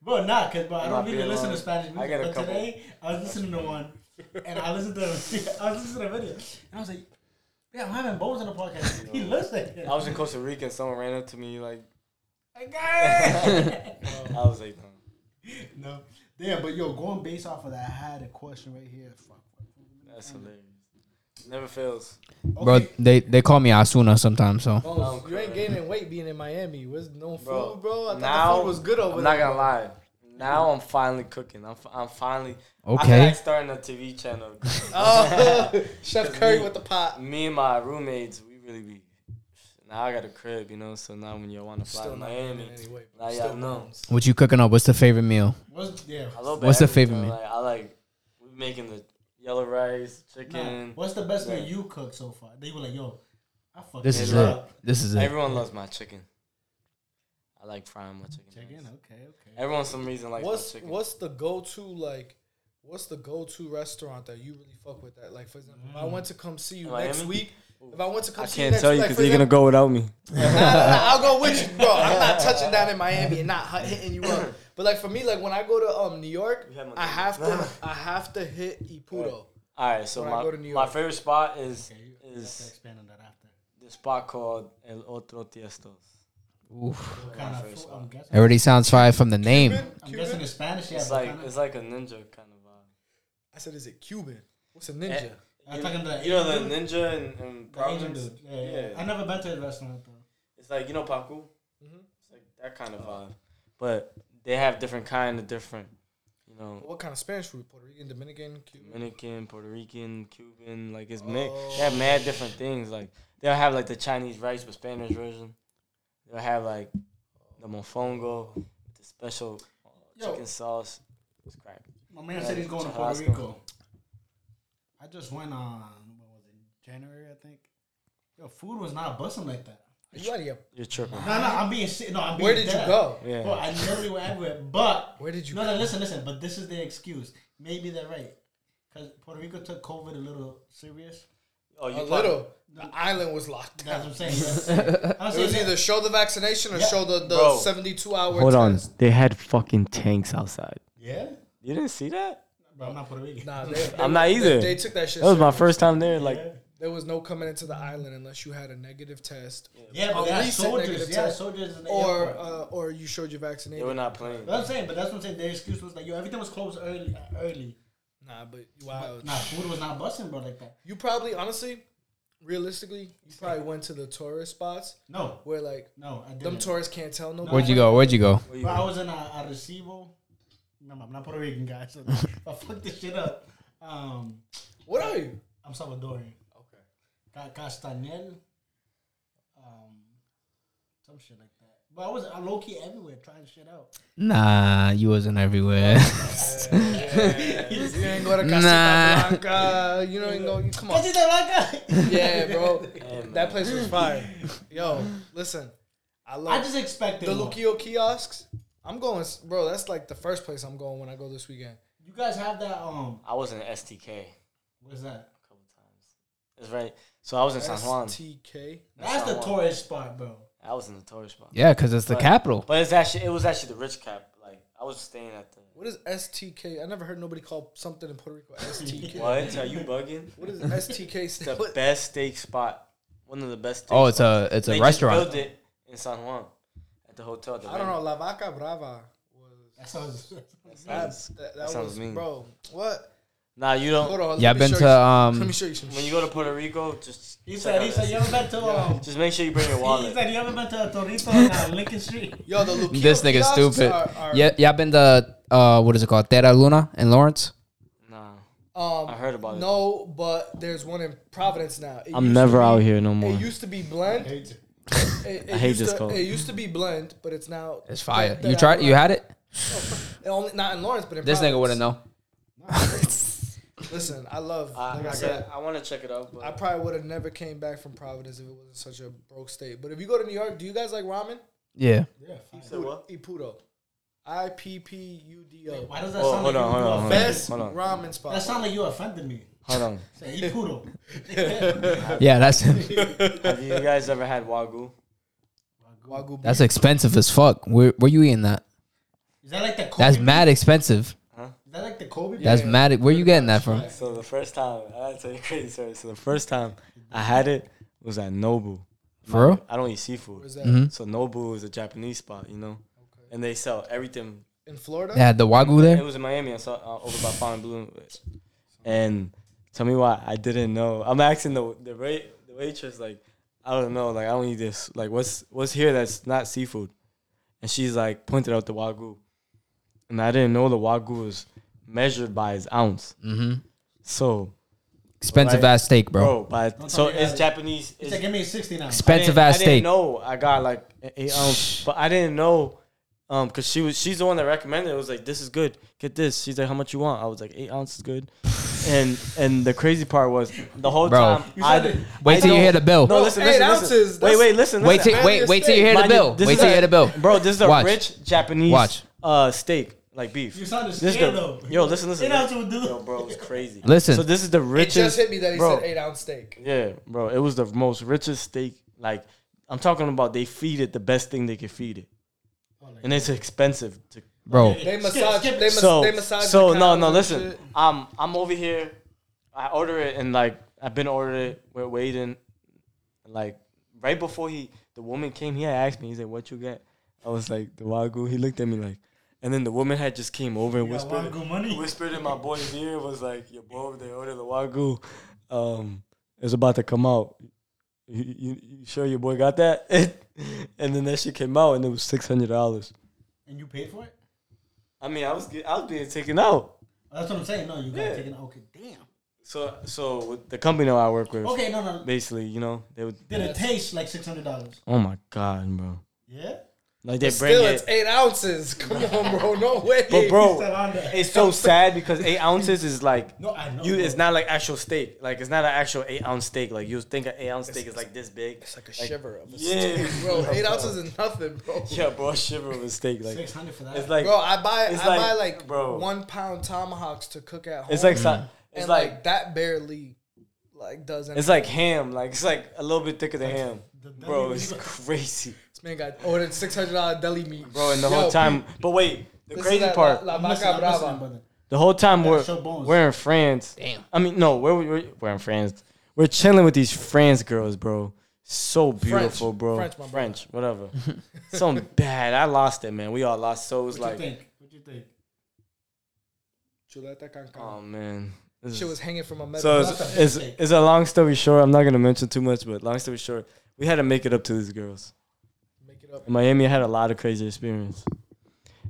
Bro, nah, cause bro, I don't really listen to Spanish I music. got a but couple. today, I was listening to one, and I listened to, I was listening to a video, and I was like, yeah, I'm having bones on the podcast. he looks like it. I was in Costa Rica and someone ran up to me like, "I got it." I was like, no, no, yeah, but yo, going based off of that, I had a question right here. Fuck. that's hilarious. Never fails. bro, they they call me Ozuna sometimes. So Bones, oh, you ain't gaining weight being in Miami. Was no food, Bro, bro. I thought now the food was good over I'm there. not gonna lie. Now I'm finally cooking. I'm, f- I'm finally. I feel okay, like starting a TV channel. Oh, Chef Curry with the pot. Me and my roommates, we really be. Now I got a crib, you know. So now when you want to fly Still to not Miami, gaining any weight, now bro. y'all Still know. what you cooking up? What's the favorite meal? What's yeah? I love What's the favorite meal? Like, I like we making the yellow rice, Nah, chicken. what's the best meal you cooked so far? They were like, yo, I fucked This this is it. up. This is it. Everyone loves my chicken. I like frying my chicken. Chicken, nuggets. okay, okay. Everyone, some reason, likes What's my chicken. what's the go to like? What's the go to restaurant that you really fuck with? That like, for example, if I mm. went to come see you In next Miami? week, if I went to come I see can't next tell you week, like, because for you're gonna example- go without me. Nah, nah, nah, I'll go with you, bro. I'm not touching down in Miami and not hu- hitting you up. But like for me, like when I go to um New York, have my I have to I have to hit Ippudo. All right, so When I my, go to New my York. favorite spot is Okay, you you have to is expand on that after. the spot called El Otro Tiestos. What kind of first food? I'm guessing. Already sounds fire from the name. I'm guessing it's Spanish. Yeah, It's but like kinda- it's like a ninja kind of vibe. I said, is it Cuban? What's a ninja? I'm You, talking the you know the ninja and, and The Asian Providence? dude. Yeah, yeah. I never been to his restaurant though. It's like you know Paku. Mhm. It's like that kind of vibe, but they have different kind of different, you know, What kind of Spanish food? Puerto Rican, Dominican, Cuban. Dominican, Puerto Rican, Cuban. Like it's mixed. They have mad different things. Like they'll have like the Chinese rice but Spanish version. They'll have like the mofongo, with the special uh, Yo. chicken sauce. It's crack. My man Yeah, said he's going to Puerto Churrasco. Rico. I just went on what was it January I think. Yo, food was not busting like that. Are you out of here? You're tripping. No, no, I'm being si- no. I'm being Where did you dead. go? Yeah. Bro, I literally went everywhere. But Where did you no, go? no, listen, listen. But this is the excuse. Maybe they're right. Because Puerto Rico took COVID a little serious. Oh, you A you little. The island was locked That's down. what I'm saying. I'm It saying was either show the vaccination or Yeah. show the, the Bro. 72 hour Hold on. test. They had fucking tanks outside. Yeah, You didn't see that? But I'm not Puerto Rican. Nah, they, they, I'm not either. They, took that shit. That was my first time there. Like, yeah, There was no coming into the island unless you had a negative test yeah but A they had soldiers. Yeah, test. soldiers in the or uh, or you showed your vaccination. they vaccination. were not playing. That's what I'm saying, but that's what I'm saying. Their excuse was like, yo, everything was closed early. Early. Nah, but wow. Nah, food was not busting, bro, like that. You probably, honestly, realistically, you probably went to the tourist spots No, where like no, I didn't. them tourists can't tell nobody. Where'd you go? Where'd you go? Where you Bro, I was in a, a Recibo. No, I'm not Puerto Rican, guys. So I fucked this shit up. Um, What are you? I'm Salvadorian. Okay. Ca- Castañel. Um, some shit like that. But I was uh, low key everywhere trying shit out. Nah, you wasn't everywhere. you ain't go to Casita Nah. Blanca. You don't even go. You, come on. Casita Blanca. Yeah, bro. Hey, man. That place was fire. Yo, listen. I I just expected the more. Luquillo kiosks. I'm going, bro. That's like the first place I'm going when I go this weekend. You guys have that. Um, I was in STK what's that? a couple times. It's right. So I was in San Juan. STK. That's the San Juan. tourist spot, bro. I was in the tourist spot. Yeah, because it's the But- capital. But it's actually it was actually the rich cap. Like I was staying at the. What is STK? I never heard nobody call something in Puerto Rico STK. What are you bugging? What is STK? It's the best steak spot. One of the best. Steak Oh, it's spots. a it's a They restaurant. Just built it in San Juan, at the hotel. the I don't know. La Vaca Brava was That sounds. that. Sounds- That, that, that sounds was mean. bro. What? Nah, you don't. Hold on. let Yeah, I've been to you some- Let me um. show you some. When you go to Puerto Rico, just He check said. out He said. that You ever been to? Um, Just make sure you bring your he wallet. said. You ever been to Torito on uh, Lincoln Street? Yo, the Luquillo This nigga stupid. Are, are, Yeah, yeah. I've been to uh, what is it called? Terra Luna in Lawrence. Nah, Um, I heard about it. No, but there's one in Providence now. It I'm never be- out here no more. It used to be blend. Hate it. It, it I hate this to, code. It used to be blend, but it's now. It's fire. that- You that tried? You had it? It only not in Lawrence, but in This nigga wouldn't know. Listen, I love. I, like I, I, said, I want to check it out, but I probably would have never came back from Providence if it wasn't such a broke state. But if you go to New York, do you guys like ramen? Yeah. Yeah. fine. said what? Ippudo. I P P U D O. Why does that Oh, sound hold like on, you, hold on, hold on. Best Hold on. ramen spot. That sound like you offended me. Hold on. Say, eat poodle. Yeah, that's Have you guys ever had wagyu? Wagyu that's expensive as fuck. Where where you eating that? Is that like the Kobe? That's beef? mad expensive. Is that like the Kobe? That's Yeah. mad. Where you getting that from? So the first time I gotta tell you a crazy story. So the first time I had it was at Nobu. For real? I don't eat seafood. Where's that? Mhm. So Nobu is a Japanese spot, you know, Okay. and they sell everything. In Florida? They had the wagyu there. It there. was in Miami. I saw uh, over by Fontainebleau. And tell me why I didn't know. I'm asking the the wait the waitress like I don't know like I don't eat this like what's what's here that's not seafood, and she's like pointed out the wagyu, and I didn't know the wagyu was measured by its ounce. Mm-hmm. So Expensive Right. ass steak, bro. bro, by Don't so tell me you it's. Japanese. He It's, said, give me a 69. I Expensive didn't- ass I steak. didn't know I got like an eight ounce, but I didn't know. Um, cause she was she's the one that recommended it. it. Was like, this is good. Get this. She's like, how much you want? I was like, eight ounces good. And and the crazy part was the whole Bro. time. You I, said it. Wait I till you don't- hear the bill. No, listen, eight listen, ounces. Wait, that's- wait, listen. Wait listen. till wait wait till you hear the Mind you, bill. this Wait is till you a- hear the bill. Bro, this is a Watch. rich Japanese Watch. uh steak, like beef. You sounded This is scared, the, though. yo, listen, listen. Eight ounces would do. Yo, bro, it was crazy. Listen. So this is the richest. It richest. just hit me that he bro. said eight ounce steak. Yeah, bro, it was the most richest steak. Like I'm talking about, they feed it the best thing they could feed it, and it's expensive. To, Bro, They massage. skip. They, mas- so they massage. so the no no listen. shit. Um, I'm over here. I order it and like I've been ordering it. We're waiting. Like right before he, the woman came. He had asked me. He said, "What you get?" I was like, "The wagyu." He looked at me like, and then the woman had just came over and You whispered. Wagyu money? whispered in my boy's ear was like, "Your boy over there ordered the wagyu. Um, it's about to come out. You, you, you sure your boy got that?" and then that shit came out, and it was six hundred dollars. And you paid for it? I mean, I was get- I was being taken out. Oh, that's what I'm saying. No, you got Yeah. to take it. Okay, damn. So so the company that I work with, Okay, no, no. basically, you know, they would. Did it taste like $600? Oh my god, bro! Yeah? Like they But bring still, it. it's eight ounces. Come on, bro. No way. But bro, Said on there. it's so sad because eight ounces is like No, I know. you. bro. It's not like actual steak. Like it's not an actual eight ounce steak. Like you think an eight ounce steak is like this big. It's like a shiver of a Yeah. steak, bro. Eight ounces is nothing, bro. Yeah, bro, a shiver of a steak. Like 600 for that. it's like Bro, I buy It's I like- buy like bro. one pound tomahawks to cook at home. it's like so- it's and like like, that barely like does anything. it's like ham. Like it's like a little bit thicker than ham. the Bro, it's crazy, this man got ordered six hundred dollar deli meat, bro. And the Yo, whole time, but wait, the this is crazy that part, La, I'm La listening, Vaca Brava. the whole time Yeah, we're show bones. we're in France. Damn. I mean, no, we're we're, we're in France. We're chilling with these France girls, bro. So beautiful, bro. French, my brother. French, whatever. so bad. I lost it, man. We all lost. So it was What like, you think? What you think? Chuleta cancan. oh man. This Shit is- was hanging from a metal. so it's, it's, it's a long story short. I'm not gonna mention too much, but long story short, we had to make it up to these girls. Make it up. In Miami, I had a lot of crazy experience.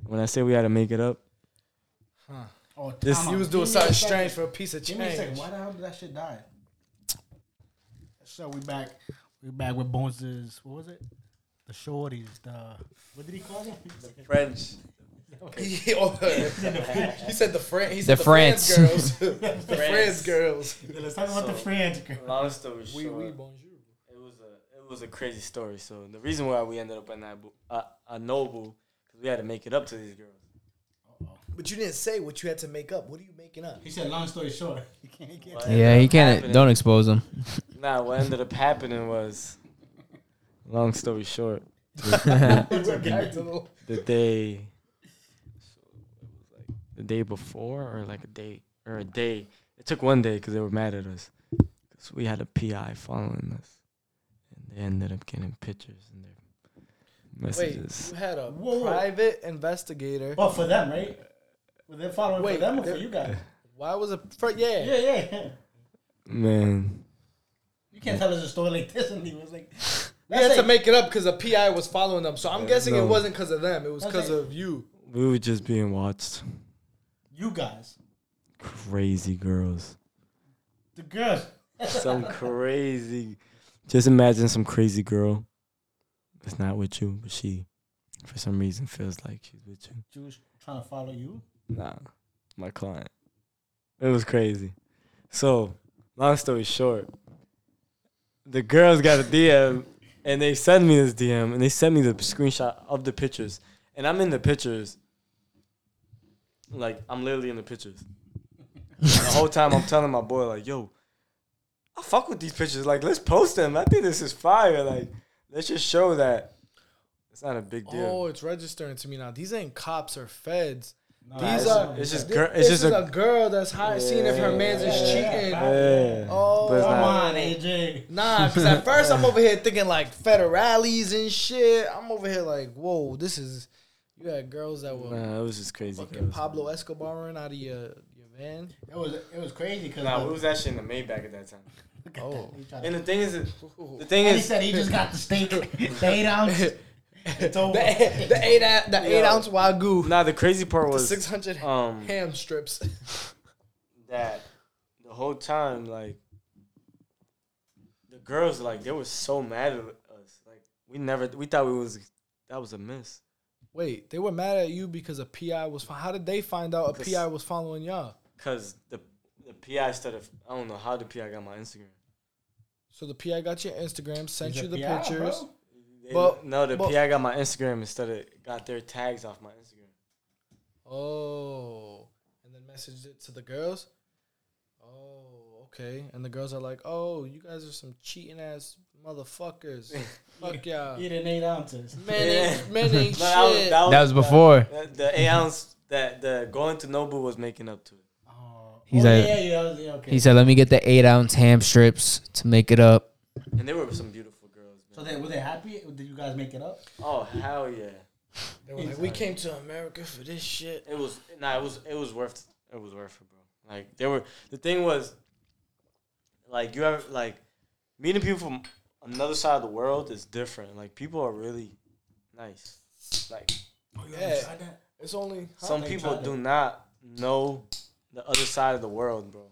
When I say we had to make it up, Huh. Oh, This- He was doing Give me a something strange for a piece of Give me a second. Why the hell did that shit die? So we back. We back with Bones' what was it? The shorties. The what did he call them? French. he, oh, he said the Fran. He The said the, France France. girls. the France girls. Yeah, let's talk about the So- friends. girl. Long story Oui, oui, bonjour. It was a it it was a crazy story. So the reason why we ended up at Nabu, uh, a Noble, because we had to make it up to these girls. But you didn't say what you had to make up. What are you making up? He said, long story short, you can't get What Yeah, ended he up can't. happening- Don't expose him. Nah, what ended up happening was, long story short, Back to the- the day, so it was like the day before or like a day or a day. It took one day because they were mad at us because we had a PI following us, and they ended up getting pictures and their messages. Wait, messages. you had a Whoa, whoa. private investigator. Well, for them, right? Were they following Wait, for them or for you guys? Why was it? For, yeah. Yeah, yeah, yeah. Man, You can't tell us a story like this and he was like, We had to make it up because a PI was following them. So I'm uh, guessing no. it wasn't because of them. It was because like- of you. we were just being watched. you guys, Crazy girls. the girls. Some crazy. Just imagine some crazy girl. that's not with you, but she, for some reason, feels like she's with you. She was trying to follow you. Nah, my client. It was crazy. So, long story short, the girls got a DM and they sent me this DM and they sent me the screenshot of the pictures. And I'm in the pictures. Like, I'm literally in the pictures. The whole time I'm telling my boy, like, yo, I fuck with these pictures. Like, let's post them. I think this is fire. Like, let's just show that it's not a big deal. Oh, it's registering to me now. These ain't cops or feds. No, These it's- are. it's just thi- gir- it's this just is a- a, girl that's high, seeing if her man's is cheating. Yeah. Oh, Come on, AJ. Nah, because at first I'm over here thinking like federales and shit. I'm over here like, whoa, this is. You had girls that were Nah, it was just crazy. fucking girls. Pablo Escobar out of your your van. It was it was crazy because Nah, we was actually in the Maybach at that time. Oh. And the thing is, the thing and he said he just got the steak, the eight ounce. It's over. The, the eight ou- the eight Yo. ounce wagyu, nah, the crazy part was six hundred um ham strips. that the whole time, like the girls, like they were so mad at us. Like we never, we thought we was that was a miss. Wait, they were mad at you because a PI was. How did they find out a PI was following y'all? Cause the the PI started. I don't know how the PI got my Instagram. So the PI got your Instagram, sent He's you the PI, pictures. bro. They- But- no, the but- PI got my Instagram instead of got their tags off my Instagram. Oh, and then messaged it to the girls. Oh, okay. And the girls are like, "Oh, you guys are some cheating ass motherfuckers. Fuck y'all. Eating eight ounces. Men ain't, men ain't No, that was- shit." That was before. The, the eight ounce that the going to Nobu was making up to it. He's oh, like- yeah, yeah, yeah, okay. He said, "Let me get the eight ounce ham strips to make it up." And there were some beautiful girls. so they were they happy? Did you guys make it up? oh hell yeah! They were like, "We came to America for this shit." It was nah. It was it was worth it was worth it, bro. Like they were the thing was, like you ever like meeting people from another side of the world is different. Like people are really nice. Like Oh, Yeah. haven't tried that? It's only some people do not know the other side of the world, bro.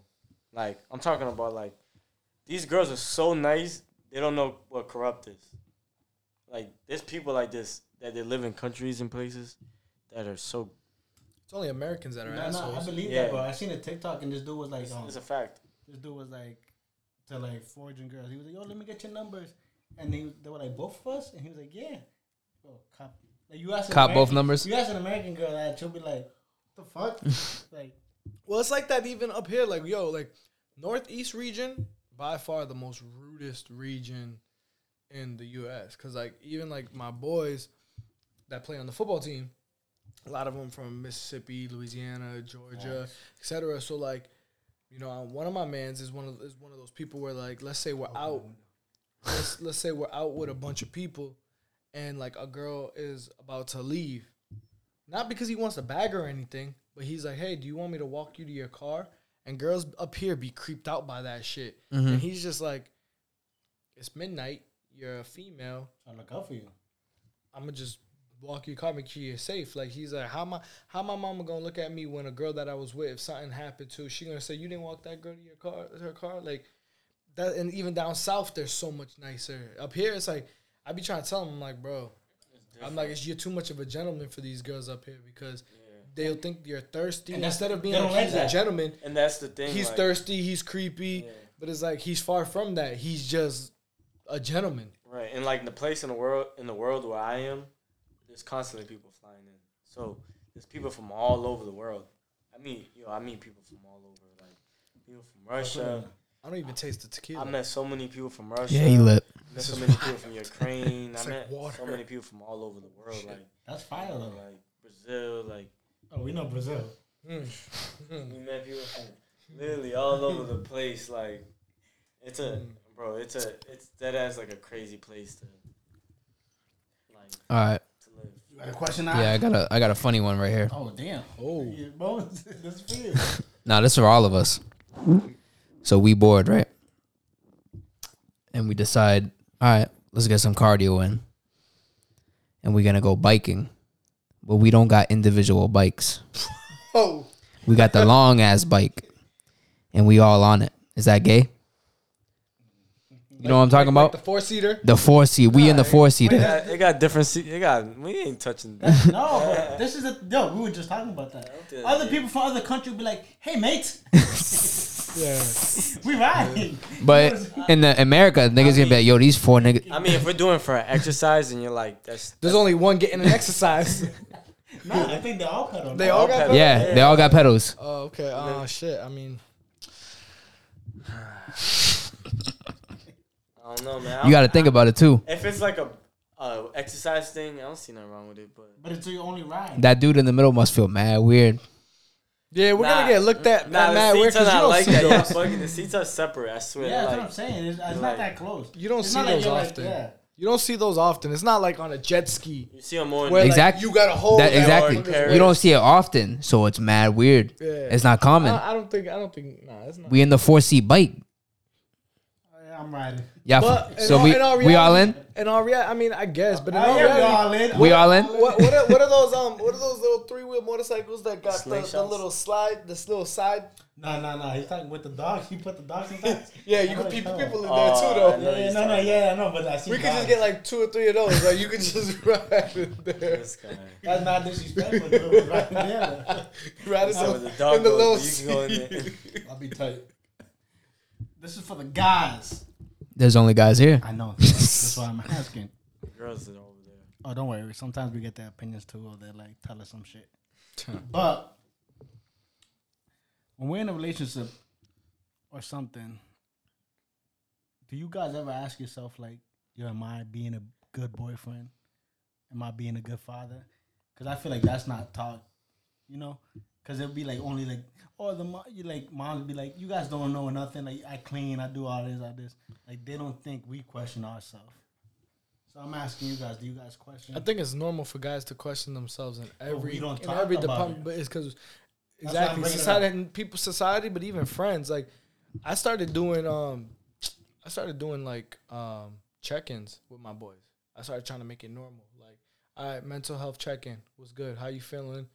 Like I'm talking about like these girls are so nice they don't know what corrupt is. Like there's people like this that they live in countries and places that are so it's only Americans that are No, no, I assholes. believe Yeah. that, bro. I seen a TikTok and this dude was like, it's, um, it's a fact. this dude was like, to like forging girls. He was like, yo, let me get your numbers, and they they were like, both of us, and he was like, yeah. Bro, cop. Like you ask an Cop both numbers. You ask an American girl that, she'll be like, What the fuck, like. Well, it's like that even up here. Like, yo, like Northeast region, by far the most rudest region in the U.S. Cause like even like my boys that play on the football team, a lot of them from Mississippi, Louisiana, Georgia, etc. So like, you know, one of my mans is one of is one of those people where like, let's say we're out, let's let's say we're out with a bunch of people, and like a girl is about to leave, not because he wants to bag her or anything, but he's like, hey, do you want me to walk you to your car? And girls up here be creeped out by that shit, mm-hmm. and he's just like, it's midnight, you're a female, I look out for you. I'm gonna just walk your car, make sure you're safe. Like he's like, how my how my mama gonna look at me when a girl that I was with, if something happened to, she gonna say you didn't walk that girl to your car, her car, like that. And even down south, they're so much nicer. Up here, it's like I be trying to tell them, I'm like, bro, I'm like, it's, you're too much of a gentleman for these girls up here because they'll think you're thirsty And instead of being like, he's that. a gentleman. And that's the thing. He's like, thirsty, he's creepy, Yeah. but it's like he's far from that. He's just a gentleman. Right, and like the place in the world in the world where I am, there's constantly people flying in. So there's people from all over the world. I mean, yo, I meet people from all over, like people from Russia. I don't even taste the tequila. I met so many people from Russia. Yeah, he lit. met so many people from Ukraine. I met like water. so many people from all over the world, like That's fire though. like Brazil, like Oh, we know Brazil. Mm. we met people from literally all over the place. Like it's a bro, it's a it's that ass like a crazy place to like All right. to live. You got a question now? Yeah, I got a I got a funny one right here. Oh damn. Oh. Yeah, bro, this is for. Now this is for all of us. So we bored, right? And we decide, all right, let's get some cardio in. And we're gonna go biking. But we don't got individual bikes. Oh. We got the long ass bike. And we all on it. Is that gay? You know what I'm talking Like about? the four seater. The four seat. We in the four It seater. got, it got different. Se- it got we ain't touching. That. no, but this is a yo. We were just talking about that. think Other that- people from other countries be like, "Hey, mate, Yeah. we riding." But in the America, niggas gonna be like, yo, these four niggas. I mean, if we're doing for an exercise, and you're like, that's There's only one getting an exercise. No, I think they all pedal. They all got. pedal. Yeah, they all got pedals. Oh, okay. Oh shit. I mean, I don't know, man. You got to think about it too. If it's like a uh, exercise thing, I don't see nothing wrong with it. But But it's your only ride. That dude in the middle must feel mad weird. yeah, we're Nah. gonna get looked at. nah, Nah, mad the weird seats are 'cause you not don't like see that. Yeah, those. fucking the seats are separate. I swear. yeah, that's like, what I'm saying. It's, it's like- not that close. You don't It's see not like those you're like- often. yeah. You don't see those often. It's not like on a jet ski. you see them more. In Where the, like, you got a hold That that exactly. Paris. You don't see it often, so it's mad weird. Yeah. It's not common. I, I don't think. I don't think. Nah, it's not. We in the four seat bike. Yeah, I'm riding. Yeah. But in so all- we in all we all in. reality- In all reality, I mean, I guess, but in all yeah, we reality, all in. We all in. what, what, are, what are those um what are those little three wheel motorcycles that got the, the Slingshots? little slide this little side No, no, no. He's talking with the dogs. He put the dogs inside. yeah you I can know people people in there too though Yeah, no, no, yeah, I know, but I see. we could just get like two or three of those like you could just ride in there. That's not disrespectful. dude. Right there. ride in, So some- the dog in the little goes, you can go in there. I'll be tight. This is for the guys. There's only guys here. I know. That's why I'm asking. Girls are over there. Oh, don't worry. Sometimes we get their opinions too, or they like tell us some shit. but when we're in a relationship or something, do you guys ever ask yourself like, "Yo, am I being a good boyfriend? Am I being a good father?" Because I feel like that's not taught, you know. Because it'll be like only like, oh, the you like moms be like, you guys don't know nothing. Like I clean, I do all this, all this. Like they don't think we question ourselves. So I'm asking you guys, do you guys question? I think it's normal for guys to question themselves in every we don't in every department, it. but it's because exactly society and people society, but even friends. Like I started doing um, I started doing like um check-ins with my boys. I started trying to make it normal. Like, all right, mental health check-in was good. How you feeling?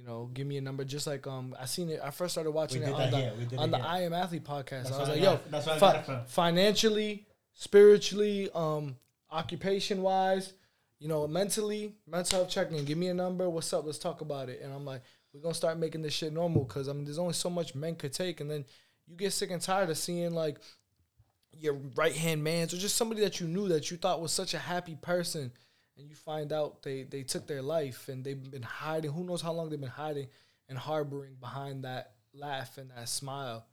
You know, give me a number. Just like um, I seen it. I first started watching We it on the here. On the here. I Am Athlete podcast. That's I was I like, yo, that's fi- got it financially, spiritually, um, occupation wise, you know, mentally, mental health checking. Give me a number. What's up? Let's talk about it. And I'm like, we're gonna start making this shit normal because I mean, there's only so much men could take, and then you get sick and tired of seeing like your right hand man's or just somebody that you knew that you thought was such a happy person, and you find out they they took their life and they've been hiding. Who knows how long they've been hiding and harboring behind that laugh and that smile.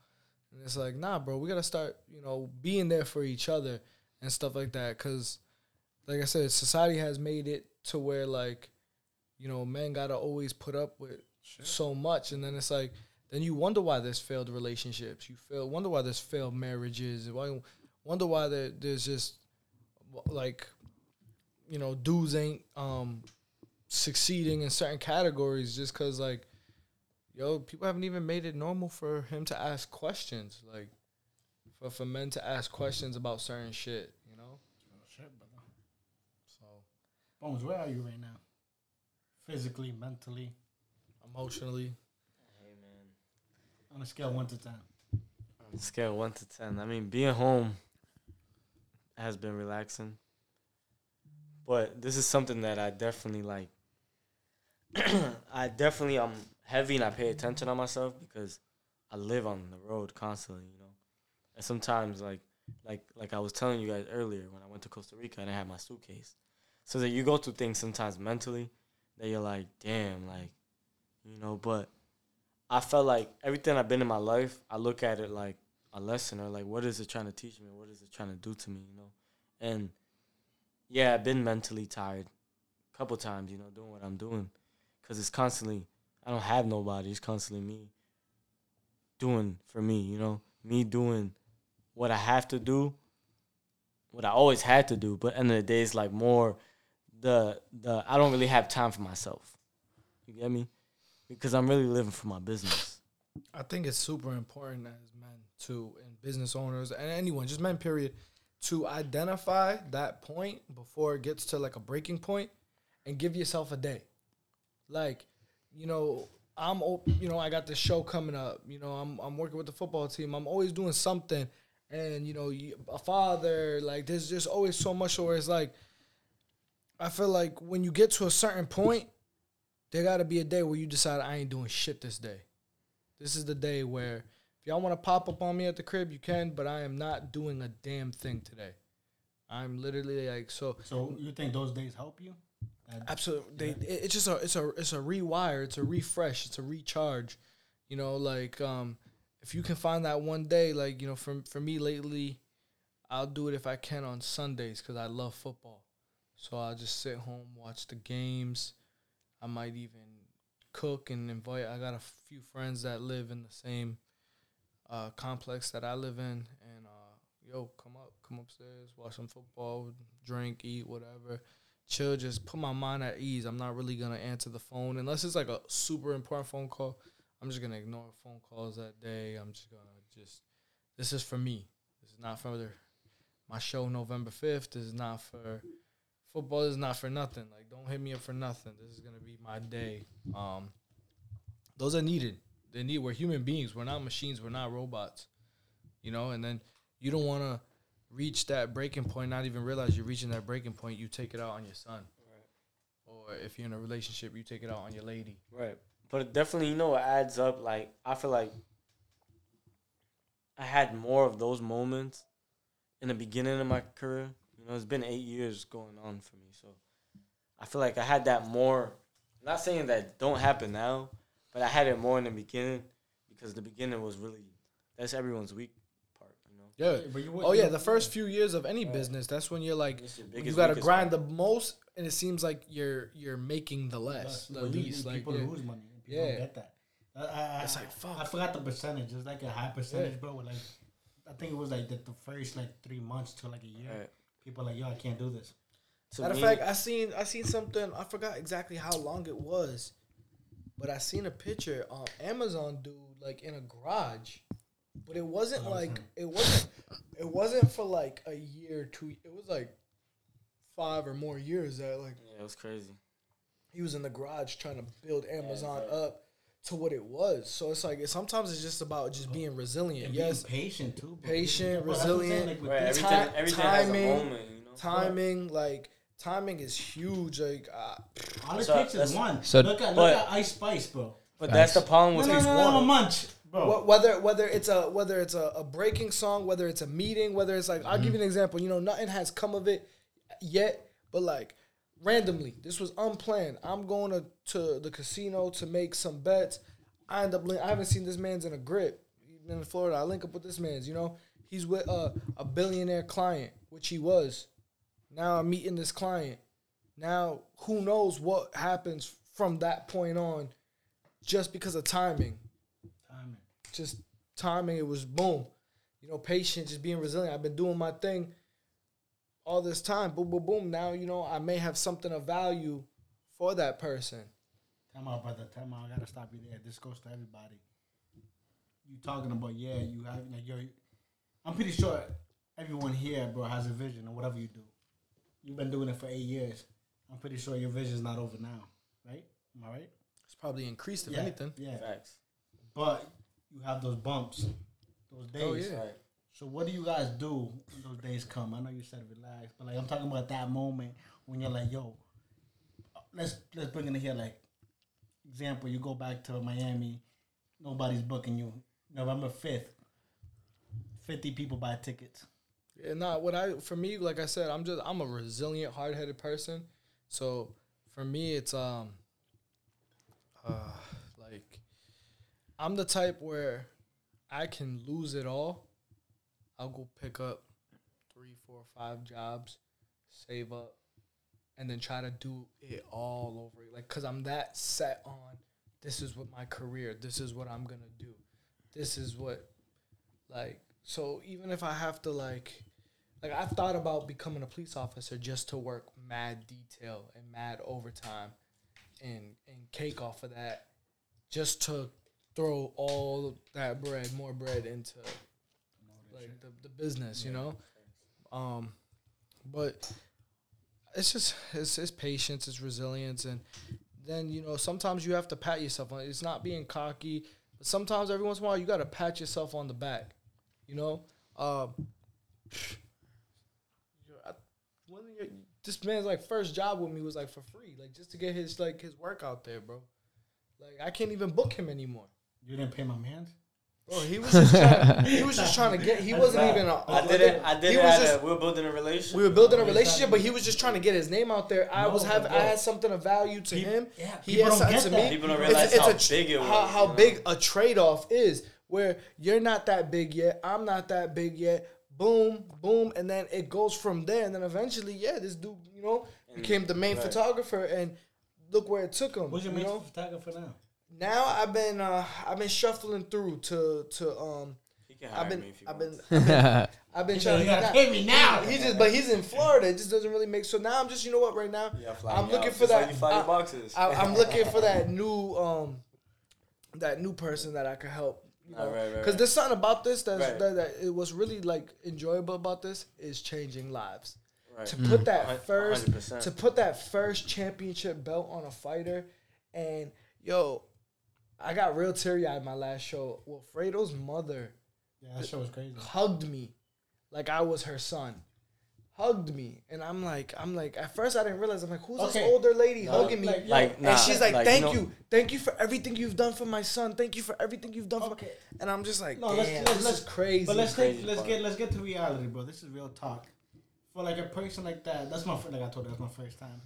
And it's like, nah, bro, we gotta start, you know, being there for each other and stuff like that. Cause, like I said, society has made it to where like, you know, men gotta always put up with so much, and then it's like, then you wonder why there's failed relationships. You feel wonder why there's failed marriages. Why wonder why there, there's just like, you know, dudes ain't um succeeding in certain categories just cause like yo, people haven't even made it normal for him to ask questions. Like, for, for men to ask questions about certain shit, you know? Shit, brother. So, Bones, where are you right now? Physically, mentally, emotionally. Hey man, on a scale of one to ten. on a scale of one to ten, I mean, being home has been relaxing, but this is something that I definitely like. I definitely I'm heavy and I pay attention on myself because I live on the road constantly, you know. And sometimes like like like I was telling you guys earlier when I went to Costa Rica and I had my suitcase. So that you go through things sometimes mentally that you're like, damn, like, you know. But I felt like everything I've been in my life, I look at it like a lesson or like, what is it trying to teach me? What is it trying to do to me? You know. And yeah, I've been mentally tired a couple times, you know, doing what I'm doing, because it's constantly I don't have nobody. It's constantly me doing for me, you know, me doing what I have to do, what I always had to do. But end of the day, it's like more the the I don't really have time for myself. You get me? Because I'm really living for my business. I think it's super important as men to and business owners and anyone, just men period, to identify that point before it gets to like a breaking point and give yourself a day. Like, you know, I'm you know, I got this show coming up. You know, I'm I'm working with the football team. I'm always doing something and you know, a father, like there's just always so much where it's like I feel like when you get to a certain point, there got to be a day where you decide I ain't doing shit this day. This is the day where y'all want to pop up on me at the crib, you can, but I am not doing a damn thing today. I'm literally like so. So you think those days help you? That- Absolutely, they, it- it's just a it's a it's a rewire, it's a refresh, it's a recharge. You know, like um, if you can find that one day, like you know, for for me lately, I'll do it if I can on Sundays because I love football. So I'll just sit home, watch the games. I might even cook and invite. I got a few friends that live in the same uh, complex that I live in, and uh, yo, come up, come upstairs, watch some football, drink, eat, whatever chill, just put my mind at ease. I'm not really gonna answer the phone unless it's like a super important phone call. I'm just gonna ignore phone calls that day. I'm just gonna just this is for me. This is not for the, my show November fifth. This is not for football. This is not for nothing. Like don't hit me up for nothing. This is gonna be my day. Um, those are needed. They need. We're human beings. We're not machines. We're not robots. You know. And then you don't want to reach that breaking point, not even realize you're reaching that breaking point. You take it out on your son. Or if you're in a relationship, you take it out on your lady. Right. But it definitely, you know, it adds up. Like I feel like I had more of those moments in the beginning of my career. You know, it's been eight years going on for me, so I feel like I had that more. Not saying that don't happen now, but I had it more in the beginning because the beginning was really that's everyone's weak part. You know, Yeah. but you would- Oh yeah, the first few years of any business, that's when you're like, your you gotta grind part. the most, and it seems like you're you're making the less, the But least. you- Like people yeah. lose money. People Yeah. don't get that. I, I, It's like, fuck. I forgot the percentage. It's like a high percentage, Yeah. bro. Like, I think it was like the, the first like three months to like a year. Right. People like, yo, I can't do this. To Matter of fact, I seen I seen something. I forgot exactly how long it was, but I seen a picture on Amazon, dude, like in a garage. But it wasn't Oh, like okay. it wasn't it wasn't for like a year, two. It was like five or more years that like yeah, it was crazy. he was in the garage trying to build Amazon exactly. up to what it was. So it's like sometimes it's just about just being resilient. And yes, being patient too. Patient, Bro, that's what I'm saying, resilient. like, Right. Everything, everything timing, has a moment. You know. timing like timing is huge. Like uh, all it So takes is one. so- look at but- look at Ice Spice, bro. But that's the problem with no, these no, no, no, one. munch, bro. Wh- whether whether it's a whether it's a, a breaking song, whether it's a meeting, whether it's like I'll give you an example. You know, nothing has come of it yet, but like randomly, this was unplanned. I'm going to, to the casino to make some bets. I end up I haven't seen this man's in a grip been in Florida. I link up with this man's. You know, he's with a, a billionaire client, which he was. Now I'm meeting this client. Now who knows what happens from that point on, just because of timing Timing. just timing. It was boom. You know, patience, just being resilient. I've been doing my thing all this time. Boom, boom, boom. Now, you know, I may have something of value for that person. Time out, brother. Time out. I gotta stop you there. This goes to everybody. You talking about yeah? You have like you're. I'm pretty sure everyone here, bro, has a vision or whatever you do. You've been doing it for eight years. I'm pretty sure your vision's not over now, right? Am I right? It's probably increased, if yeah. anything. Yeah. Facts. But you have those bumps, those oh, days. Oh, yeah. Right. So what do you guys do when those days come? I know you said relax, but like I'm talking about that moment when you're like, yo, let's let's bring it in here. Like, example, you go back to Miami, nobody's booking you. November fifth, fifty people buy tickets. Yeah, nah, what I for me, like I said, I'm just I'm a resilient, hard headed person. So for me, it's um, uh, like I'm the type where I can lose it all. I'll go pick up three, four, five jobs, save up, and then try to do it all over. Like, cause I'm that set on. This is what my career. This is what I'm gonna do. This is what, like, so even if I have to like, like I've thought about becoming a police officer just to work mad detail and mad overtime, and and cake off of that, just to throw all that bread, more bread into like the, the business, you know. Um, but it's just it's, it's patience, it's resilience, and then you know sometimes you have to pat yourself on. It's not being cocky, but sometimes every once in a while you got to pat yourself on the back, you know. Um, I- when you- this man's like first job with me was like for free, like just to get his like his work out there, bro. Like I can't even book him anymore. You didn't pay my man. Bro, he was just trying, he was just trying to get. He wasn't even. A, I did it. I did it. just- a, we were building a relationship. we were building a relationship, but he was just trying to get his name out there. I No, was having, I had something of value to People- him. yeah, he people had don't something to that. me. People don't It's- realize it's how a tr- big it was, How, how you know? big a trade off is, where you're not that big yet, I'm not that big yet. Boom, boom, and then it goes from there, and then eventually, yeah, this dude, you know, became the main right. photographer, and look where it took him. Who's your you main know? photographer now? Now I've been, uh, I've been shuffling through to to um. He can hire I've been, me if he I've been. I've been, I've been He trying said, to "You gotta pay me now." He just, but he's in Florida. It just doesn't really make. So now I'm just, you know what? Right now, Yeah, I'm looking out, for just that. you fly your I- boxes. I, I'm looking for that new, um, that new person that I could help. You Ah, know, right, right, because right. there's something about this that's, Right. that, that it was really like enjoyable about this is changing lives. Right. To put that first, 100%. to put that first championship belt on a fighter, and yo, I got real teary eyed my last show. Well, Fredo's mother Yeah, that show was crazy. hugged me like I was her son. Hugged me, and I'm like, I'm like. At first, I didn't realize. I'm like, who's Okay. this older lady No, hugging me? like, Like, nah, and she's like, like, "Thank you you, thank you for everything you've done for my son. Thank you for everything you've done for." Okay. My-. And I'm just like, No, "Damn, let's let's, this let's crazy." But let's Crazy take let's part. get let's get to reality, bro. This is real talk. For like a person like that, that's my fir- like I told you, that's my first time.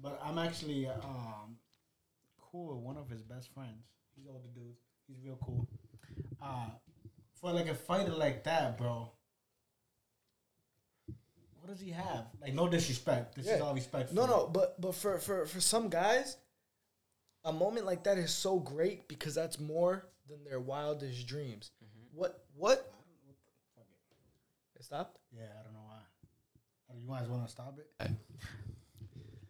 But I'm actually um cool with one of his best friends. He's older dude. He's real cool. Uh for like a fighter like that, bro. What does he have? Like no disrespect. This is all respect. no, no, but but for for for some guys, a moment like that is so great because that's more than their wildest dreams. Mm-hmm. What what? It stopped. Yeah, I don't know why. Oh, You guys want to stop it?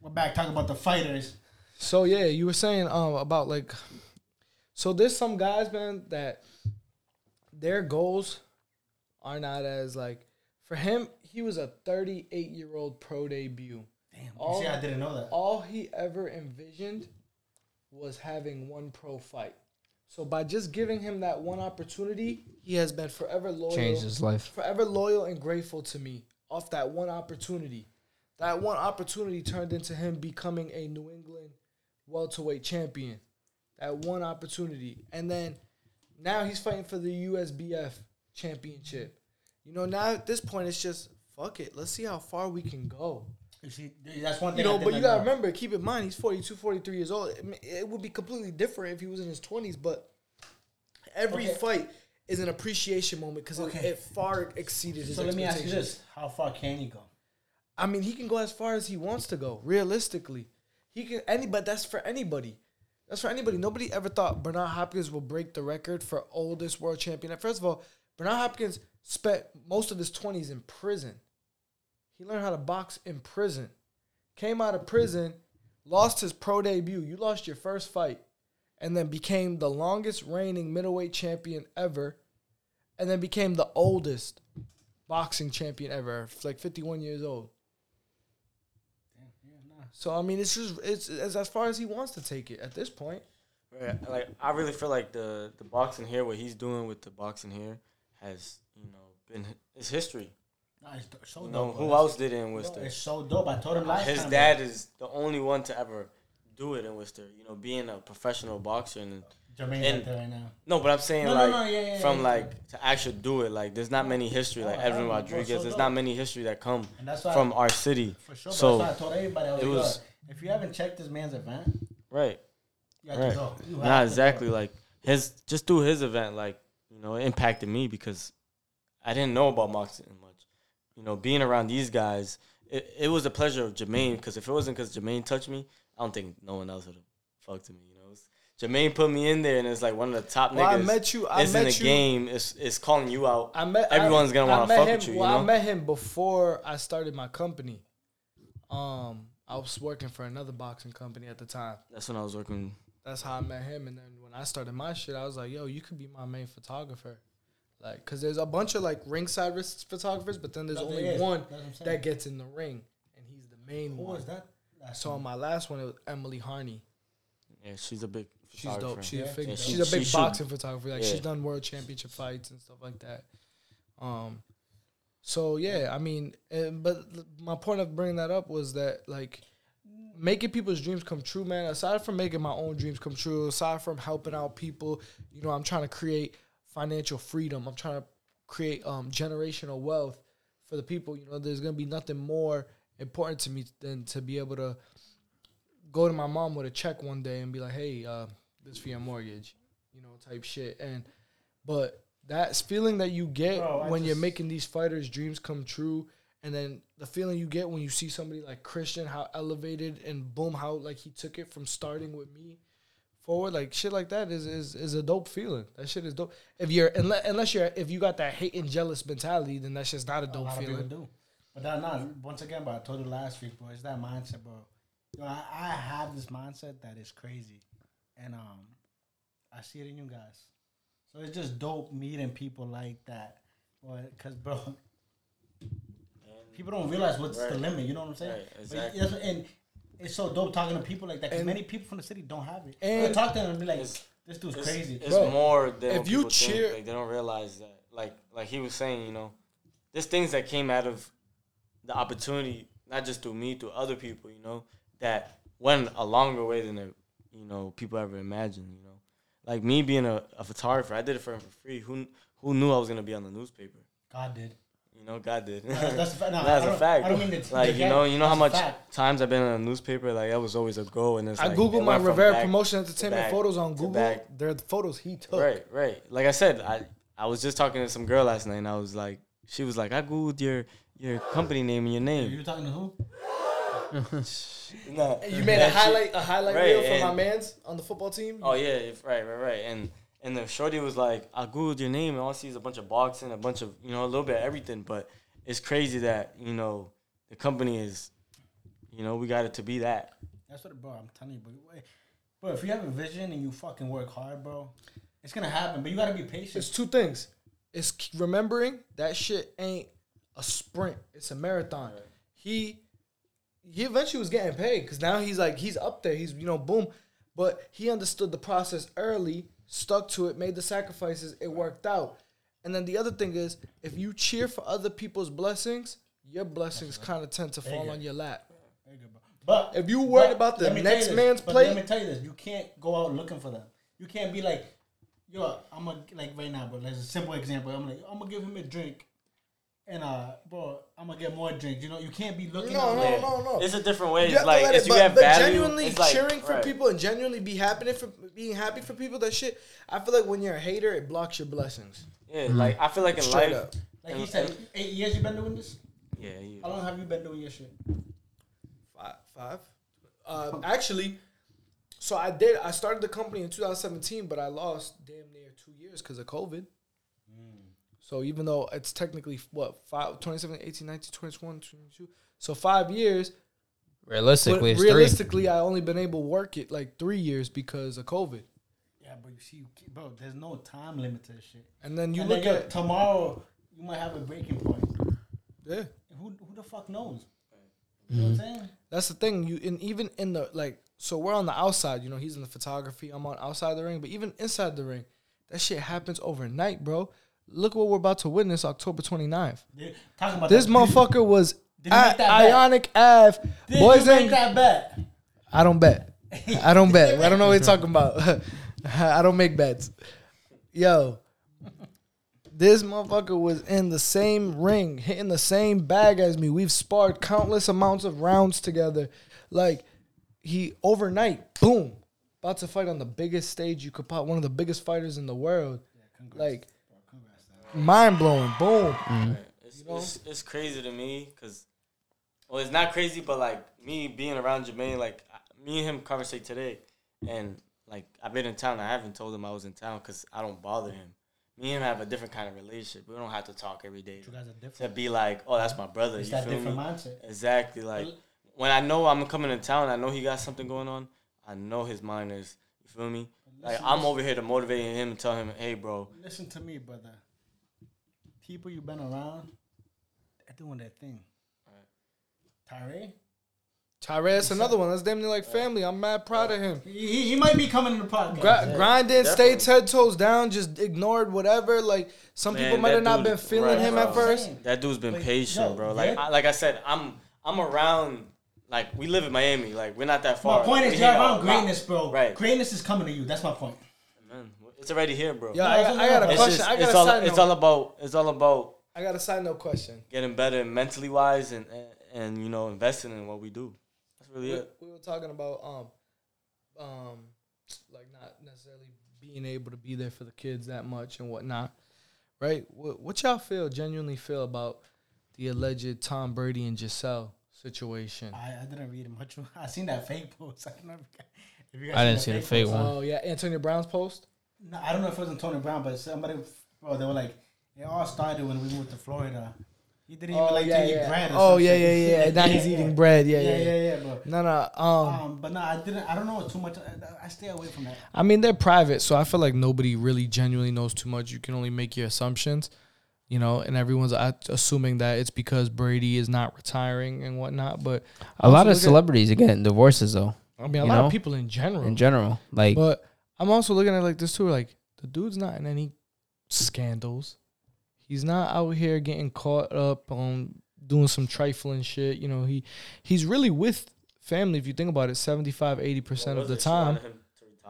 We're back talking about the fighters. So yeah, you were saying um about like so there's some guys man that their goals are not as like for him he was a 38 year old pro debut. Damn. All- see, I didn't know that. All he ever envisioned was having one pro fight. So by just giving him that one opportunity, he has been forever loyal Changed his life. forever loyal and grateful to me off that one opportunity. That one opportunity turned into him becoming a New England welterweight champion. That one opportunity. And then now he's fighting for the USBF championship. You know, now at this point it's just fuck it. Let's see how far we can go. You see, that's one thing. You know, but you gotta know. remember, keep in mind, he's 42, 43 years old. It would be completely different if he was in his 20s, but every Okay. fight is an appreciation moment because Okay. it, it far exceeded his So let me ask you this: How far can he go? I mean, he can go as far as he wants to go. Realistically, he can. Anybody. That's for anybody. That's for anybody. Nobody ever thought Bernard Hopkins will break the record for oldest world champion. First of all, Bernard Hopkins spent most of his twenties in prison. He learned how to box in prison. Came out of prison, lost his pro debut. You lost your first fight, and then became the longest reigning middleweight champion ever, and then became the oldest boxing champion ever, like 51 years old. So I mean, it's just it's, it's as far as he wants to take it at this point. Right. Like I really feel like the the boxing here, what he's doing with the boxing here, has you know been it's history. Nah, it's do- so dope. who bro. else did it in No, Worcester? It's so dope. I told him last His time. dad is the only one to ever do it in Worcester. You know, being a professional boxer and Jamaine's And- out there right now. No, but I'm saying No, no, like no, yeah, yeah, from yeah. like to actually do it. Like there's not many history like Oh, Edwin oh, bro, Rodriguez. so There's dope. not many history that come And that's why from our city. for sure. so- So that's why I told everybody I was it like, was- "Yo, if you haven't checked this man's event, Right. you have Right. to go. You have Not to exactly go. like his just through his event, like, you know, it impacted me because I didn't know about boxing. You know, being around these guys, it, it was a pleasure of Jamaine because if it wasn't because Jamaine touched me, I don't think no one else would have fucked me. You know, It's- Jamaine put me in there, and it's like one of the top Well, I niggas. met you. I is in met the you. game. Is is calling you out. I met Everyone's I- gonna wanna fuck him, with you, you Well, I met him before I started my company. Um, I was working for another boxing company at the time. That's when I was working. That's how I met him. And then when I started my shit, I was like, "Yo, you could be my main photographer." Like, cause there's a bunch of like ringside ris- photographers, but then there's That's- only yeah, one that's what I'm saying. that gets in the ring, and he's the main Who one. was that? That's So on my last one, it was Emily Harney. Yeah, she's a big. She's dope. She's a Yeah. fig- Yeah, she's she- a big she should- boxing photographer. Like Yeah. she's done world championship fights and stuff like that. Um, so yeah, I mean, and, but my point of bringing that up was that like making people's dreams come true, man. Aside from making my own dreams come true, aside from helping out people, you know, I'm trying to create financial freedom. I'm trying to create um generational wealth for the people. You know, there's gonna be nothing more important to me than to be able to go to my mom with a check one day and be like, "Hey, uh, this for your mortgage," you know, type shit. And but that feeling that you get Bro, when you're making these fighters' dreams come true, and then the feeling you get when you see somebody like Christian, how elevated and boom, how like he took it from starting with me forward, like shit like that is is is a dope feeling. That shit is dope. If you're unless, unless you're if you got that hate and jealous mentality, then that's just not a a dope lot of feeling. do. But that not once again, but I told you last week, bro. It's that mindset, bro. Yo, I, I have this mindset that is crazy, and um, I see it in you guys. So it's just dope meeting people like that, boy. Cause bro, people don't realize what's the limit. You know what I'm saying? Right, exactly. that's- and it's so dope talking to people like that. Cause And- many people from the city don't have it. and- And talk to them and be like, "This dude's It's, crazy." it's Bro, more than if what you cheer- think. Like, they don't realize that. Like like he was saying, you know, there's things that came out of the opportunity, not just through me, through other people, you know, that went a longer way than the, you know people ever imagined. You know, like me being a, a photographer, I did it for him for free. Who who knew I was gonna be on the newspaper? God did. You know, God did. That's, that's a fact. No, That's I a don't- fact. I don't mean to like you know, you know how much times I've been in a newspaper. Like that was always a goal, and it's I like, googled my went from Rivera back- Promotion Entertainment back photos on Google. They're the photos he took. Right, right. Like I said, I I was just talking to some girl last night, and I was like, she was like, I googled your your company name and your name. You name. were talking to who? No, You made a highlight a highlight Right, reel for my man's on the football team. Oh yeah, right, right, right. And and the shorty was like, I googled your name, and all I see is a bunch of boxing, a bunch of you know a little bit of everything. But it's crazy that you know the company is, you know, we got it to be that. That's what, bro. I'm telling you, bro. Wait, Bro, if you have a vision and you fucking work hard, bro, it's gonna happen. But you gotta be patient. It's two things. It's remembering that shit ain't a sprint. It's a marathon. He he eventually was getting paid because now he's like he's up there. He's you know boom, but he understood the process early, stuck to it, made the sacrifices. It worked out. And then the other thing is, if you cheer for other people's blessings, your blessings kind of tend to fall Bigger. on your lap. Very. But If you worried but about the let me tell you next this, man's but plate- let me tell you this: you can't go out looking for them. You can't be like, yo, I'm gonna like right now, bro. There's a simple example. I'm like, I'm gonna give him a drink, and uh, bro, I'm gonna get more drinks. You know, you can't be looking. No, out no, there. no, no. It's a different way. You It's to like let if it- you but, have but value, genuinely it's like, cheering for right. people and genuinely be happy for being happy for people. That shit. I feel like when you're a hater, it blocks your blessings. Yeah, like I feel like in Straight life. up. Like you said, eight years you've been doing this. yeah, you- How long have you been doing your shit? Five. Five. Uh, actually, so I did. I started the company in 2017, but I lost damn near two years because of COVID. So even though it's technically what five, 27, 18, 19, 21, 22, so five years. But Realistically, it's three. realistically, I only been able to work it like three years because of COVID. Yeah, but You see, you keep- bro. There's no time limit to this shit. And then you And look then, at tomorrow. You might have a breaking point. yeah. Who who the fuck knows? You know what I'm mm-hmm. saying? That's the thing. You and even in the like, so we're on the outside. You know, he's in the photography. I'm on outside the ring, but even inside the ring, that shit happens overnight, bro. Look what we're about to witness October 29th. They- Talking about This motherfucker was Did you make at that bet? Ionic Ave. Did Boys you make ain't. that bet? I don't bet. I don't bet. I don't know what you're talking about. I don't make bets. Yo, this motherfucker was in the same ring, hitting the same bag as me. We've sparred countless amounts of rounds together. Like he overnight, boom, about to fight on the biggest stage you could pop. One of the biggest fighters in the world. Like mind blowing. Boom. It's, it's, it's crazy to me because, well, it's not crazy, but like me being around Jamaine, like me and him conversate today, and like I've been in town. I haven't told him I was in town because I don't bother him. Me and him have a different kind of relationship. We don't have to talk every day You guys are different. to be like, oh, that's my brother. It's you that feel different me? mindset. Exactly. Like when I know I'm coming to town, I know he got something going on. I know his mind is. You feel me? Like I'm over here to motivate him and tell him, hey, bro. Listen to me, brother. People you've been around, doing that thing. Tyree, Tyrese, another one. That's damn near like family. I'm mad proud of him. he, he- he might be coming in the podcast. Gra- grinding, definitely. stayed ten toes down, just ignored whatever. Like some Man, people might that have not dude- been feeling right, him bro. at first. That dude's been Like, patient, yo, bro. Like, yeah. I, like I said, I'm I'm around. Like we live in Miami. Like we're not that far. My point We is, you're hang out around a lot. greatness, bro. Right. Greatness is coming to you. That's my point. Man, it's already here, bro. Yeah, I, I got a it's question. just, I got it's a all side it's note. all about it's all about I got a side note question. getting better mentally wise and, and and you know investing in what we do. That's really We, it. we were talking about um, um, like not necessarily being able to be there for the kids that much and whatnot, right? What, what y'all feel genuinely feel about the alleged Tom Brady and Gisele situation? I, I didn't read much. I seen that fake post. I don't know if, if you guys I didn't seen see the fake post. one. Oh yeah, Antonio Brown's post. No, I don't know if it was Antonio Brown, but somebody, bro, they were like, it all started when we moved to Florida. He didn't even Oh like yeah, to eat bread. Or Oh some yeah, yeah, yeah. Now he's eating bread. Yeah, Yeah, yeah, yeah, yeah, bro. No, no. Um, Um, but no, I didn't. I don't know too much. I, I stay away from that. I mean, they're private, so I feel like nobody really genuinely knows too much. You can only make your assumptions, you know, and everyone's assuming that it's because Brady is not retiring and whatnot. But A lot of look at- celebrities are getting divorces though. I mean, a lot know, of people in general. In general, like but I'm also looking at it like this too. Like the dude's not in any scandals. He's not out here getting caught up on doing some trifling shit. You know, he he's really with family. If you think about it, 75, 80 percent of the time,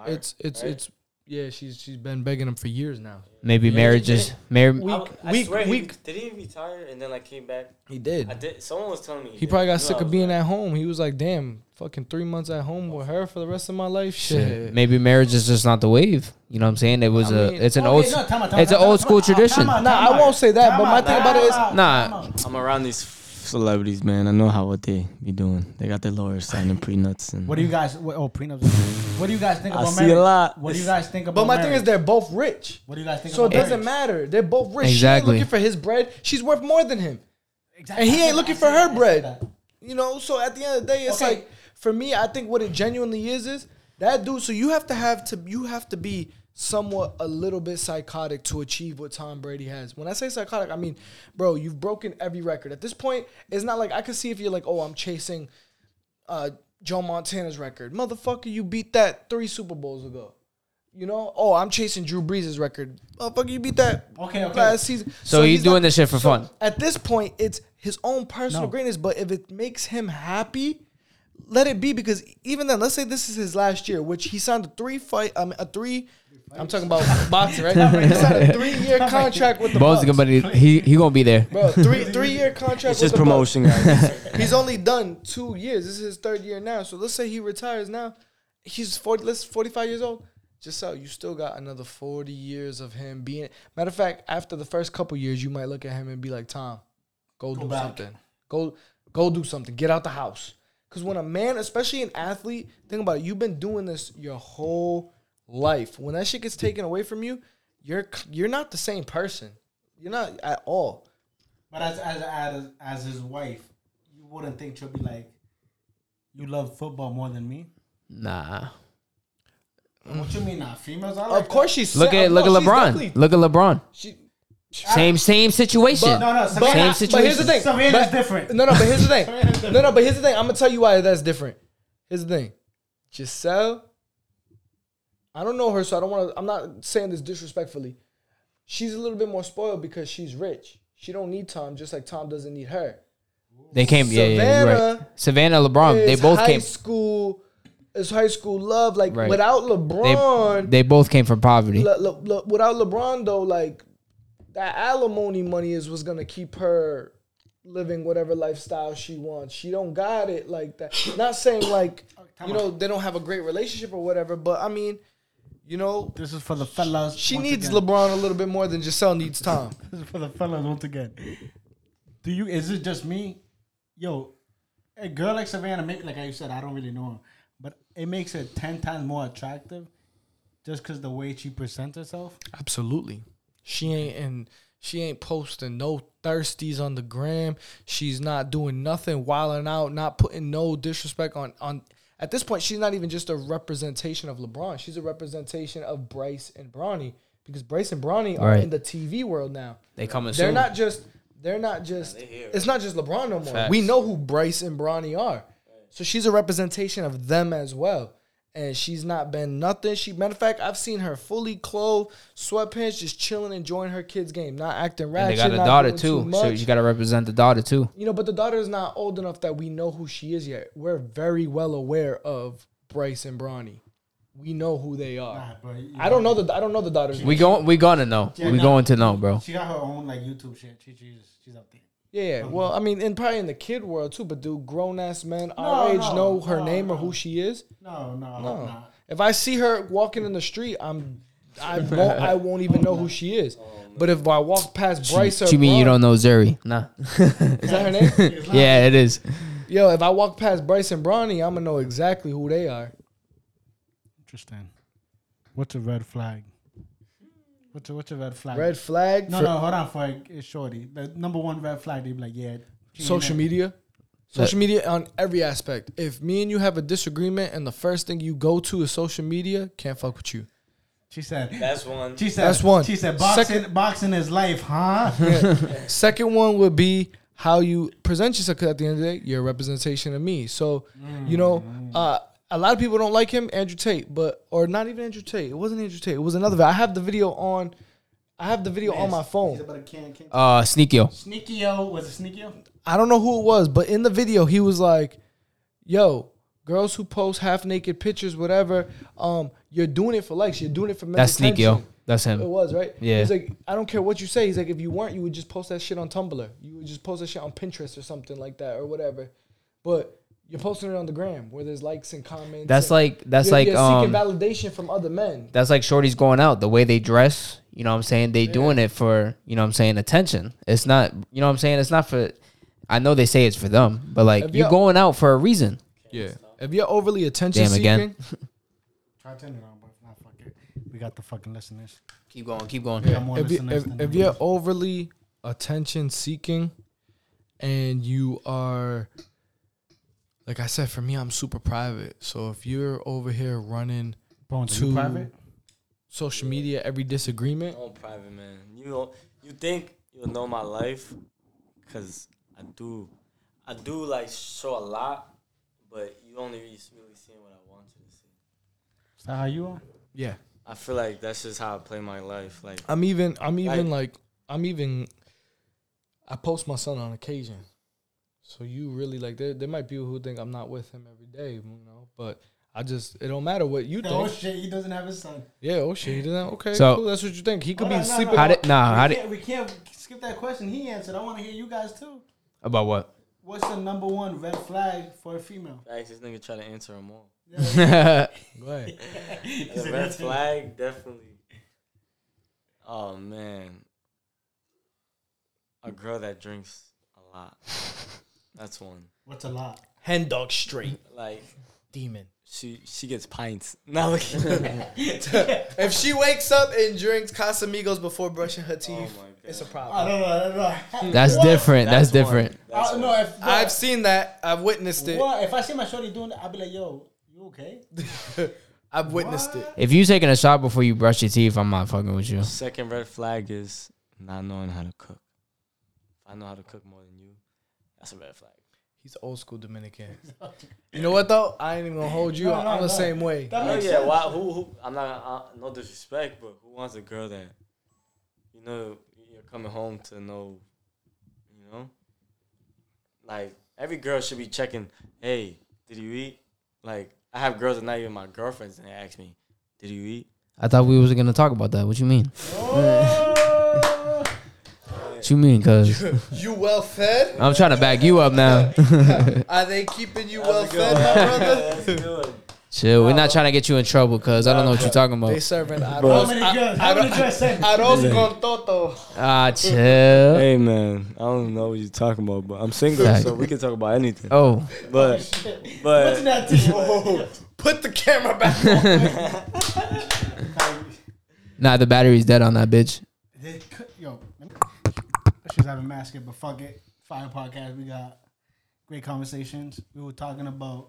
it's it's right? it's yeah. She's she's been begging him for years now. maybe Yeah, marriages, mar- We- I, Week- I week- swear he- week- did he retire and then like came back? He did. I did. Someone was telling me He did. probably got knew sick I of was being right. at home. He was like, "Damn, fucking three months at home with her for the rest of my life." Shit. maybe marriage is just not the wave. You know what I'm saying? It was I a, mean- it's an oh, old, no, time out, time it's an old school tradition. time Nah, I won't say that, but my thing about it is- out, Nah. I'm around these celebrities, man. I know how what they be doing. They got their lawyers signing prenups and. What do you guys? What, oh, prenups. What do you guys think I about see marriage? a lot. What do you guys think about? But my thing is, they're both rich, What do you guys think? so it about doesn't marriage? matter. They're both rich. Exactly. She ain't looking for his bread. She's worth more than him, Exactly. and he ain't looking for her bread. You know. So at the end of the day, it's Okay. like for me, I think what it genuinely is is that dude. So you have to have to you have to be somewhat a little bit psychotic to achieve what Tom Brady has. When I say psychotic, I mean, bro, you've broken every record. At this point, it's not like I can see if you're like, oh, I'm chasing uh, Joe Montana's record. Motherfucker, you beat that three Super Bowls ago. You know? Oh, I'm chasing Drew Brees' record. Motherfucker, you beat that Okay, okay. last season. So he's doing this shit for so fun. At this point, it's his own personal No. greatness. But if it makes him happy, let it be. Because even then, let's say this is his last year, which he signed a three fight, um, a three. I'm talking about boxing, right? he signed a three year contract with the Bo's Bucs. gonna be he he gonna be there. Bro, three three year contract. It's with just the Bucs. promotion, guys. He's only done two years. This is his third year now. So let's say he retires now. He's forty. Let's forty five years old. Just so you still got another forty years of him being. Matter of fact, after the first couple years, you might look at him and be like, Tom, go, do back. something. Go go do something. Get out the house. Because when a man, especially an athlete, think about it. You've been doing this your whole life. When that shit gets taken away from you, you're you're not the same person. You're not at all. But as as as as his wife, you wouldn't think she'll be like, you love football more than me. Nah. What you mean, not females? Like Of course, she's Look at look at LeBron. Look at LeBron. She, Same same situation. that. No, no, But, Savannah, Same but here's the thing. Savannah's But- different. No, no, but here's the thing. No, no, but here's the thing. I'm gonna tell you why that's different. Here's the thing. Gisele, I don't know her, so I don't want to. I'm not saying this disrespectfully. She's a little bit more spoiled because she's rich. She don't need Tom, just like Tom doesn't need her. They came. Yeah, yeah, right. Savannah Savannah, LeBron. They both high came. school is high school love. Like Right. without LeBron, They both came from poverty. Le- Le- Le- without LeBron though, like that alimony money is what's gonna keep her living whatever lifestyle she wants. She don't got it like that. Not saying like you know they don't have a great relationship or whatever, but I mean, you know, This is for the fellas. she once needs again. LeBron a little bit more than Gisele needs Tom. This is for the fellas once again. Do you? Is it just me? Yo, a girl like Savannah, make like you said, I don't really know her, but it makes her ten times more attractive, just because the way she presents herself. Absolutely. She ain't and she ain't posting no thirsties on the gram. She's not doing nothing wilding out, not putting no disrespect on on at this point she's not even just a representation of LeBron. She's a representation of Bryce and Bronny because Bryce and Bronny are Right. in the TV world now. They coming soon. They're soon. not just they're not just it's not just LeBron no more. Facts. We know who Bryce and Bronny are. So she's a representation of them as well. And she's not been nothing. She matter of fact, I've seen her fully clothed, sweatpants, just chilling, enjoying her kids' game, not acting and ratchet. they got a daughter doing too, so much. you got to represent the daughter too. You know, but the daughter is not old enough that we know who she is yet. We're very well aware of Bryce and Bronny. We know who they are. Nah, bro, you I don't know the I don't know the daughters. We going we gonna know. Yeah, we nah. going to know, bro. She got her own like YouTube shit. She, she's she's up there. Yeah, yeah. Well, I mean, and probably in the kid world too. But do grown ass men our No, age no, know her no, name or who she is? No, no, No. no. If I see her walking in the street, I'm I won't I won't even know who she is. But if I walk past Bryce or you mean you don't know Zuri? Nah. is that her name? yeah, it is. Yo, if I walk past Bryce and Bronny, I'm gonna know exactly who they are. Interesting. What's a red flag? What's a what's a red flag? Red flag No, for no, hold on for a, a shorty. The number one red flag. They be like, yeah. social that. media. Social media on every aspect. If me and you have a disagreement and the first thing you go to is social media, can't fuck with you. She said. That's one. She said. That's one. She said boxing. Second- boxing is life, huh? Second one would be how you present yourself. Because at the end of the day, you're a representation of me. So, you know, uh, a lot of people don't like him, Andrew Tate, but or not even Andrew Tate. It wasn't Andrew Tate. It was another. I have the video on. I have the video on my phone. about a can, can. Uh, Sneako. Sneako was it Sneako? I don't know who it was, but in the video, he was like, "Yo, girls who post half naked pictures, whatever, um, you're doing it for likes. You're doing it for men's That's attention." That's him. It was right. Yeah. He's like, I don't care what you say. He's like, if you weren't, you would just post that shit on Tumblr. You would just post that shit on Pinterest or something like that or whatever. But you're posting it on the gram where there's likes and comments. That's and like that's you're, like you're um seeking validation from other men. that's like shorties going out the way they dress you know what i'm saying they doing it for you know what i'm saying attention it's not you know what i'm saying it's not for i know they say it's for them but like If you you're- going out for a reason Yeah. If you're overly attention Damn, seeking, again. Try to turn it on, but not, fuck it. We got the fucking listeners. keep going keep going We got more if, you, if, if you're overly attention seeking and you are like I said, for me, I'm super private. So if you're over here running Bones, are to- private? social media, every disagreement, I'm private man. You know, you think you'll know my life, cause I do, I do like show a lot, but you only really really seeing what I want you to see. Is that how you are? yeah. I feel like that's just how I play my life. Like I'm even I'm even Like- like I'm even I post my son on occasion. So you really like there there might be people who think I'm not with him every day, you know, but I just it don't matter what you think. Oh shit, he doesn't have his son. Yeah, oh shit, he doesn't okay, So- cool, that's what you think. He could Hold be on, no, sleeping no. how did nah we, how did can't, we can't skip that question. He answered. I want to hear you guys too. about what What's the number one red flag for a female? Facts, this nigga try to answer them all. Go ahead. The red flag, definitely. Oh man, a girl that drinks a lot. That's one. What's a lot? Hen dog straight. Like Demon. she she gets pints. Now look. If she wakes up and drinks Casamigos before brushing her teeth, Oh my it's a problem. don't know. I don't know. that's What? different that's, one. different That's I, one. no, if I've seen that. I've witnessed it. what if I see my shorty doing that, I'll be like, "Yo, you okay?" I've witnessed it. if you taking a shot before you brush your teeth i'm not fucking with you Second red flag is not knowing how to cook. If I know how to cook more than you, that's a red flag. He's old school Dominican. You know what though? I ain't even gonna hold you. No, no, I'm the no. same way. That Oh yeah, sense. why? Who? Who? I'm not. Uh, no disrespect, but who wants a girl that, you know, you're coming home to know, you know, like every girl should be checking. Hey, did you eat? Like I have girls that not even my girlfriends, and they ask me, "Did you eat?" I thought we was gonna talk about that. What you mean? Oh. What you mean? Cause You well fed? I'm trying to back you up now. Are they keeping you well fed, my brother? That's. Chill. We're not trying to get you in trouble, cause I don't know what you're talking about. They about. serving How arroz, many girls? How many girls arroz con toto. Ah, chill. Hey man, I don't know what you're talking about, but I'm single, Fact. so we can talk about anything. Oh, But What's but that to? Put the camera back on. nah, the battery's dead on that bitch. They cut- Yo, she's having mascot, but fuck it. Fire podcast. We got great conversations. We were talking about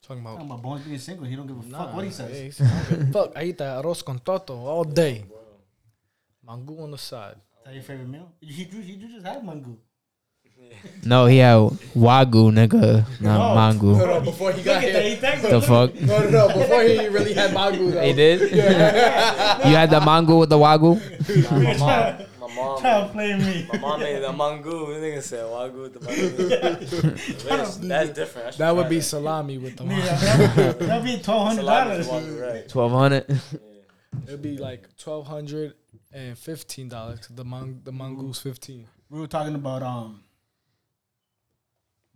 Talking about, talking about. about Bones being single. He don't give a fuck what he says. Fuck, I eat that arroz con toto all day. Oh, mango on the side. Is that your favorite meal? You, you, you just had mango. No, he had wagyu, nigga, not No. mango. No, no, before he got Look at that. here. The fuck? No, no, no, before he really had mango. though. He did. you had the mango with the wagyu. my mom, Trying to play me. my mom made the mango. The nigga said wagyu with the mango. that's, that's different. That would try be salami with the mango. That'd be- that'd be twelve hundred dollars. wagyu. Twelve hundred. It'd be like twelve hundred and fifteen dollars. The mang the mango's fifteen. We were talking about um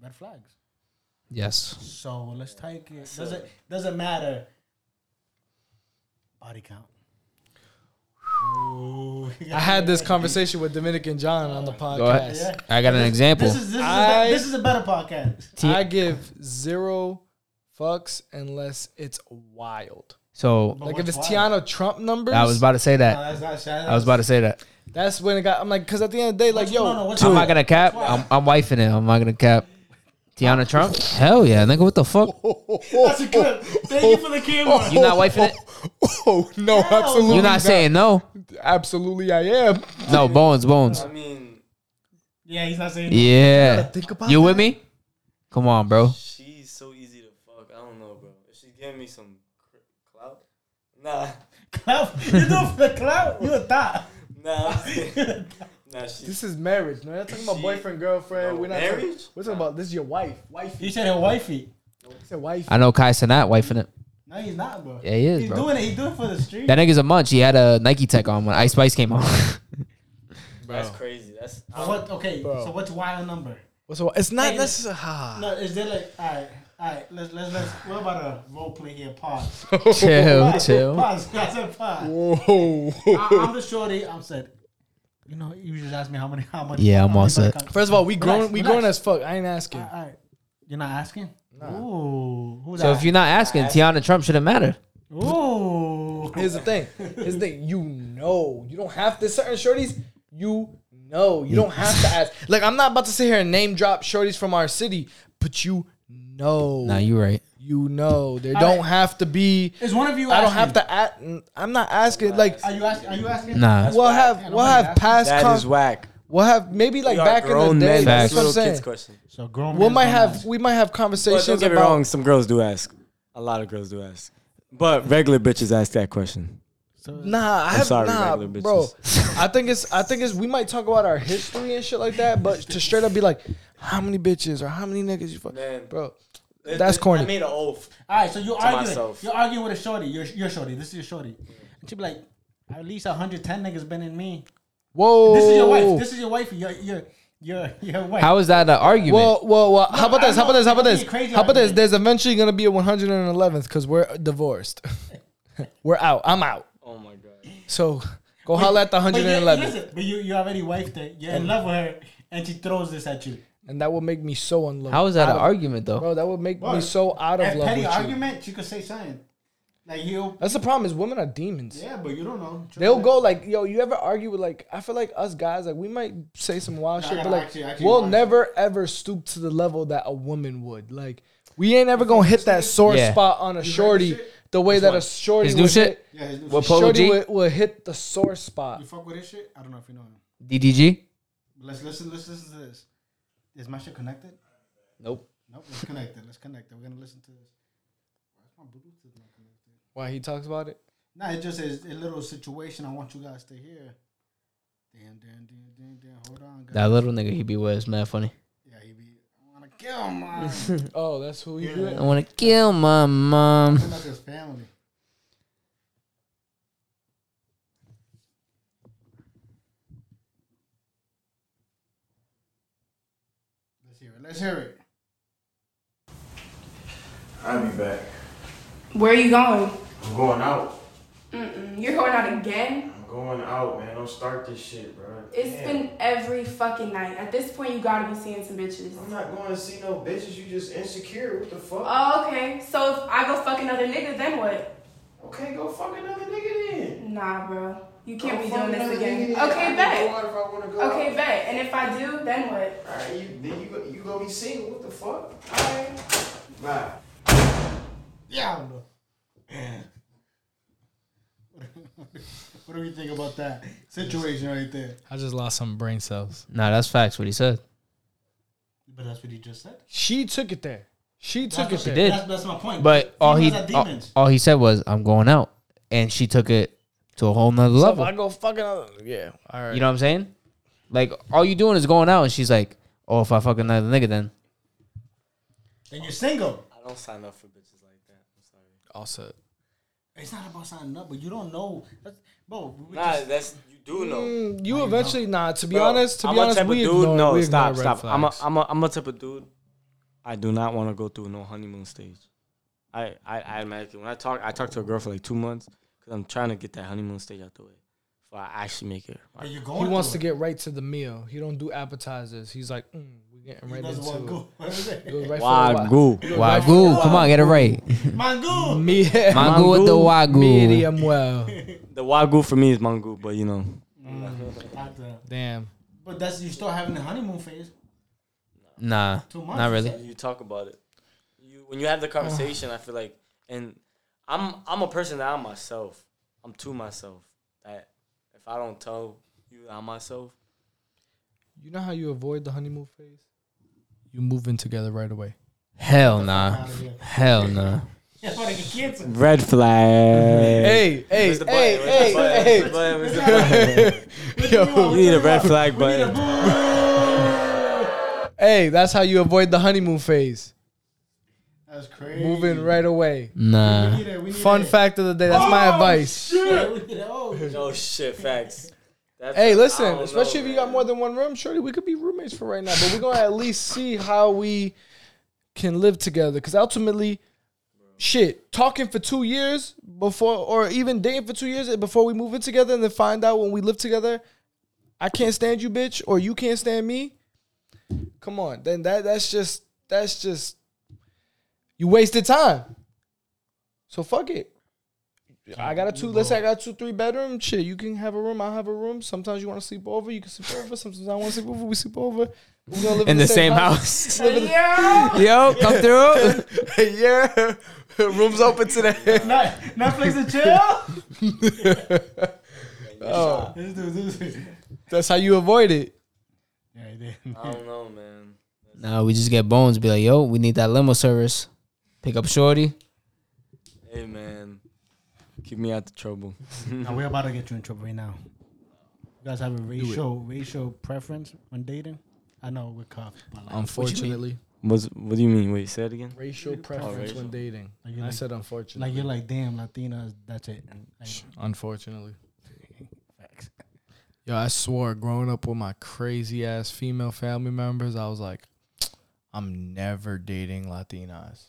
red flags. Yes. So let's take it. Doesn't doesn't matter. Body count. Ooh, I had this conversation with Dominican John on the Go ahead. podcast. Yeah. I got an example. This is this is, I- a, this is a better podcast. I give zero fucks unless it's wild. So But Like if it's wild? Tiana Trump numbers, I was about to say No, that. that's not Shannon. I was about to say that. that's when it got. I'm like, because at the end of the day, like, What's- yo, no, no, I'm not gonna cap. I'm, I'm wifing it. I'm not gonna cap. Tiana Trump? Hell yeah, nigga. What the fuck? That's a clip. Thank you for the camera. You not wifing it? oh no, absolutely, You're not saying no? absolutely, I am. No, bones, bones. I mean, Yeah, he's not saying. Yeah. Think about You that. with me? Come on, bro. she's so easy to fuck. I don't know, bro. If she giving me some clout, nah, Clout. You do it for the clout. You a thought. nah, I'm just kidding. Nah. She's This is marriage. No, you're not talking about She- boyfriend, girlfriend. No, we're not marriage? Talking, we're talking about this is your wife. wifey. You said her wifey. He said wife. I know Kai Cenat wifing it. No, he's not, bro. Yeah, he is, He's bro. doing it. He's doing it for the street. That nigga's a munch. He had a Nike Tech on when Ice Spice came on. that's crazy. That's So what? Okay. Bro. So what's wild number? So it's not Hey, necessarily. Ah. Ha. No, is there like all right, all right? Let's let's let's. What about a role play here? Pause. chill, Pause. chill. Pause. I said pause. Whoa. I, I'm the shorty. I'm said. You know, you just ask me how many, how much. Yeah, I'm all set. First of all, we Relax, grown. We relax. grown as fuck. I ain't asking. All right, you're not asking. Ooh, who's So that? if you're not asking, Tiana Trump shouldn't matter. Ooh, Here's the thing. Here's the thing. You know. You don't have to. Certain shorties. You know. You don't have to ask. Like I'm not about to sit here and name drop shorties from our city, but you know. Nah, you right. You know. There All don't right. have to be. is one of you? I don't have to ask. I'm not asking. Uh, like Are you asking? Are you asking? Nah. we'll have Yeah, we'll have asked. past. that con- is whack. we'll have maybe like We are back in the day. That's That's what I'm saying. kids question. So grown. We might have ask. we might have But conversations don't get me about. wrong. Some girls do ask. A lot of girls do ask. But regular bitches ask that question. Uh, nah, I have sorry, nah, bro. I think it's I think it's we might talk about our history and shit like that, but to straight up be like, how many bitches or how many niggas you fuck, Man. bro. That's corny. I made an oath. All right, so you're arguing. myself. You're arguing with a shorty. You're you're shorty. This is your shorty. And she be like, at least 110 niggas been in me. Whoa. This is your wife. This is your wife. Your your your your wife. How is that an argument? well, well, well. how about I this? How about this? How about this? crazy How about this? There's eventually gonna be a 111th because we're divorced. we're out. I'm out. My god. So go holla at the But you- 111th, listen, but you you already wifed her. You're in love with her, and she throws this at you. and that would make me so unloved. How is that an of- argument though? bro? That would make me so out of At love petty with you. she could say something. Like you. That's the problem. Is women are demons. Yeah, but you don't know. They'll go like, yo, you ever argue with like, I feel like us guys, like we might say some wild Nah, shit, nah, but like, actually- actually we'll wild never ever stoop to the level that a woman would. Like, we ain't ever gonna hit that sore Yeah. spot on a heard shorty this shit? The way Which that one? a shorty His new would shit? hit. Yeah, his new What shit. Polo Shorty G? would, would hit the sore spot. You fuck with this shit? I don't know if you know him. DDG? Let's listen. Let's listen to this. Is my shit connected? Nope. Nope. Let's connect it. Let's connect it. We're gonna listen to this. Why's my Bluetooth not connected? Why he talks about it? Nah, it just is a little situation. I want you guys to hear. Damn, damn, damn, damn, damn. Hold on, guys. That little nigga he be with is mad funny. Yeah, he be. I wanna kill mom. Oh, that's who he Yeah. did. I want to kill my mom. That's his family. Let's hear it. Let's hear it. I'll be back. Where are you going? I'm going out. Mm-mm. You're going out again? I'm going out, man. Don't start this shit, bro. It's Damn. been every fucking night. At this point, you gotta be seeing some bitches. I'm not going to see no bitches. You just insecure. What the fuck? Oh, okay. So if I go fuck another nigga, then what? okay, go fuck another nigga then. Nah, bro. You can't Go be doing this again. nigga then. I Okay, can bet. Go out if I want to go Okay, out. bet. And if I do, then what? All right, you, then you go, you gonna be single. What the fuck? Alright. Bye. Yeah. What do we think about that situation right there? I just lost some brain cells. Nah, that's facts. What he said. But that's what he just said. She took it there. She took That's it She there. did. That's, that's my point. But all he all, all he said was, "I'm going out," and she took it to a whole nother So if level. I go fucking another, yeah. All right. You know what I'm saying? Like all you doing is going out, and she's like, "Oh, if I fuck another nigga, then then you're single. I don't sign up for bitches like that. I'm sorry. all set. It's not about signing up, but you don't know. That's, bro, we Nah, just- that's you do know. Mm, you eventually nah. To be Bro, honest, to I'm be honest, type of we dude. ignore, no, we stop, ignore red stop. I'm a, flags. I'm a, I'm a type of dude. I do not want to go through no honeymoon stage. I, I, I automatically when I talk, I talk to a girl for like two months because I'm trying to get that honeymoon stage out the way before I actually make it. Are you going He wants to it? get right to the meal. He don't do appetizers. He's like, mm, we getting right into want to it. go. What is it? Right for Wagyu. the? Come on, get it right. Mango. Me, Mango with the wagyu. medium well. The wagyu for me is mango, but you know, Not Damn. But that's you still having the honeymoon phase. Nah, Two months. not really. you talk about it. You when you have the conversation, I feel like, and I'm I'm a person that I'm myself. I'm to myself. That if I don't tell you I'm myself, You know how you avoid the honeymoon phase? You move in together right away. Hell nah. Hell nah. That's why they get kids. red flag. Hey, hey, Where's the button? hey, Where's the button? hey, Where's the button? Where's the button? Yo, You need a red flag button. hey, that's how you avoid the honeymoon phase. That's crazy. Moving right away. Nah. We need it, we need Fun it. fact of the day. That's my oh, advice. Shit, we need it. Oh, Oh shit, facts. That's Hey, listen, especially know, if you got more than one room, surely we could be roommates for right now. But we're gonna at least see how we can live together. Because ultimately, shit, talking for two years before, or even dating for two years before we move in together, and then find out when we live together, I can't stand you, bitch, or you can't stand me. Come on, then that that's just that's just you wasted time. So fuck it. I got a two. Let's say I got two, three bedroom. Shit, you can have a room. I'll have a room. Sometimes you want to sleep over. You can sleep over. Sometimes I want to sleep over. We sleep over. We gonna live In the same house. Yo! Yo, come through. yeah, rooms open today. Netflix and chill. oh, This dude, this dude. that's how you avoid it. Yeah. I don't know, man. Nah, we just get bones. Be like, yo, we need that limo service. Pick up shorty. Hey, man. Keep me out the trouble. Now we're about to get you in trouble right now. You guys have a racial racial preference when dating? I know we're cops. but like, Unfortunately, What's, what do you mean? Wait, say it again. racial preference racial. when dating. Like you I said unfortunately. like you're like, damn, Latinas, that's it. Like, unfortunately. facts. Yo, I swore growing up with my crazy ass female family members, I was like, I'm never dating Latinas.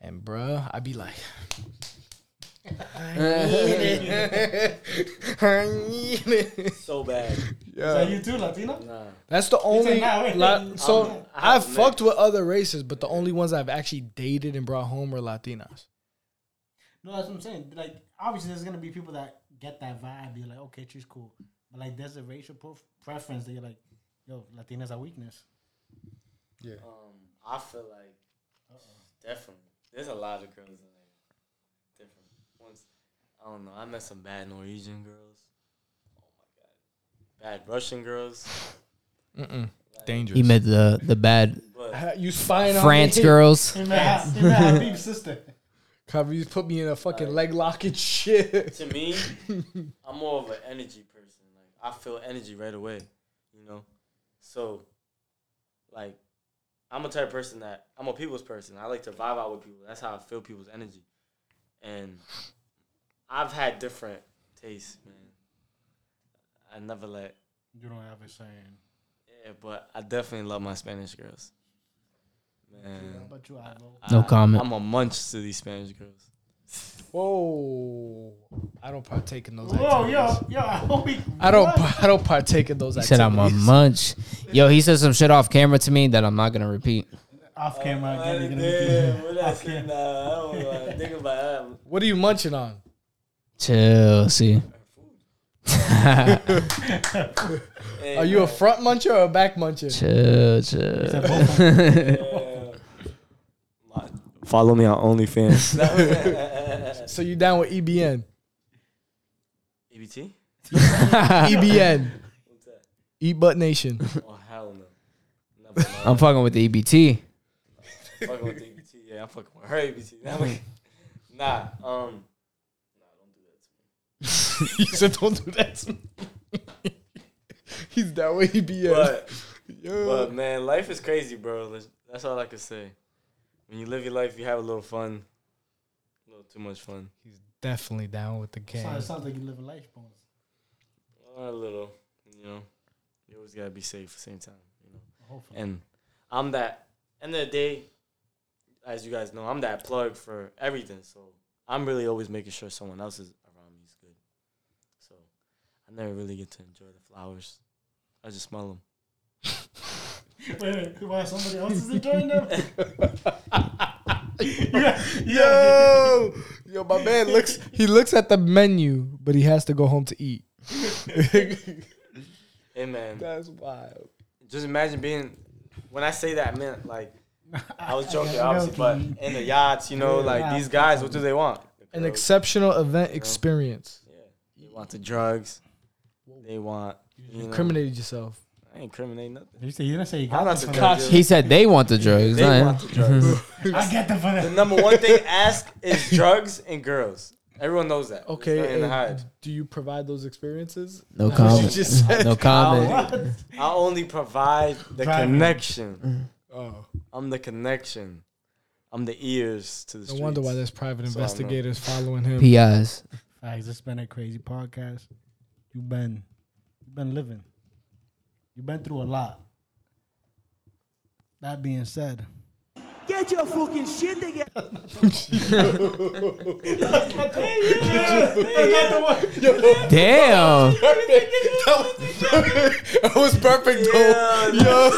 And bruh, I'd be like, I need it. I need it. So bad. Is Yeah. that you too, Latina? Nah. That's the only. nah, La- so I'm- I I've have fucked with other races, but the only ones I've actually dated and brought home were Latinas. No, that's what I'm saying. Like, obviously, there's gonna be people that get that vibe. You're like, okay, she's cool, but like, there's a racial pref- preference that you're like, yo, Latinas are weakness. Yeah. Um, I feel like definitely. There's a lot of girls in there. Different ones. I don't know. I met some bad Norwegian girls. Oh my god. Bad Russian girls. Mm-mm. Dangerous. He met the the bad you spying France on me? girls. He met, he met Khabib's sister. Cover, you put me in a fucking Like- leg lock and shit. to me, I'm more of an energy person. Like I feel energy right away, you know. So, like, I'm a type of person that I'm a people's person. I like to vibe out with people. That's how I feel people's energy. And I've had different tastes, man. I never let You don't have a saying. yeah, but I definitely love my Spanish girls. How Man. about you, Ivo? No I- comment. I'm a munch to these Spanish girls. Whoa! I don't partake in those. Whoa, activities. yo, yo, I hope we. I don't. What? I don't partake in those He activities. said I'm a munch. Yo, he said some shit off camera to me that I'm not gonna repeat. Off camera again. You're gonna Damn, be what I said, nah, I don't wanna think about that. What are you munching on? Chill, see. Are you a front muncher or a back muncher? chill, chill. Follow me on OnlyFans. So you down with EBN? EBT? EBN. What's that? Eat Butt Nation. Oh hell no. Never mind. I'm fucking with the E EBT. fucking with the EBT. Yeah, I'm fucking with her EBT. Nah, Nah, um, nah, don't do that to me. he said, "Don't do that." To me. He's down with EBN. But, Yo. but man, life is crazy, bro. That's- That's all I can say. When you live your life, you have a little fun. A little too much fun. He's definitely down with the game. Sounds, sounds like you live a life, bones. A little, you know. You always gotta be safe at the same time, you know. Hopefully. And I'm that. End of the day, as you guys know, I'm that plug for everything. So I'm really always making sure someone else is around me is good. So I never really get to enjoy the flowers. I just smell them. Wait, wait, why somebody else is enjoying them? yeah, Yo, yo, my man looks. He looks at the menu, but he has to go home to eat. Hey man, That's wild. just imagine being. When I say that, I meant like I was joking, Yeah, obviously, but in the yachts, you know, like Yeah. these guys, what do they want? The An exceptional event experience. Yeah, they want the drugs. They want. You know, Incriminated yourself. I ain't incriminate nothing. You say you didn't say you got not them the for drug that. He said they want the drugs. They huh? want the drugs. I get them for the number one thing ask is drugs and girls. Everyone knows that. Okay, nothing to and hide. do you provide those experiences? No You comment. just said. No comment. I only provide the Driving. connection. Oh, I'm the connection. I'm the ears to the no streets. wonder why there's private That's all I know. investigators following him. PIs. Facts. It's been a crazy podcast. You've been, you've been living. You've been through a lot. That being said, Get your fucking shit together. Damn. that was perfect though. Yo,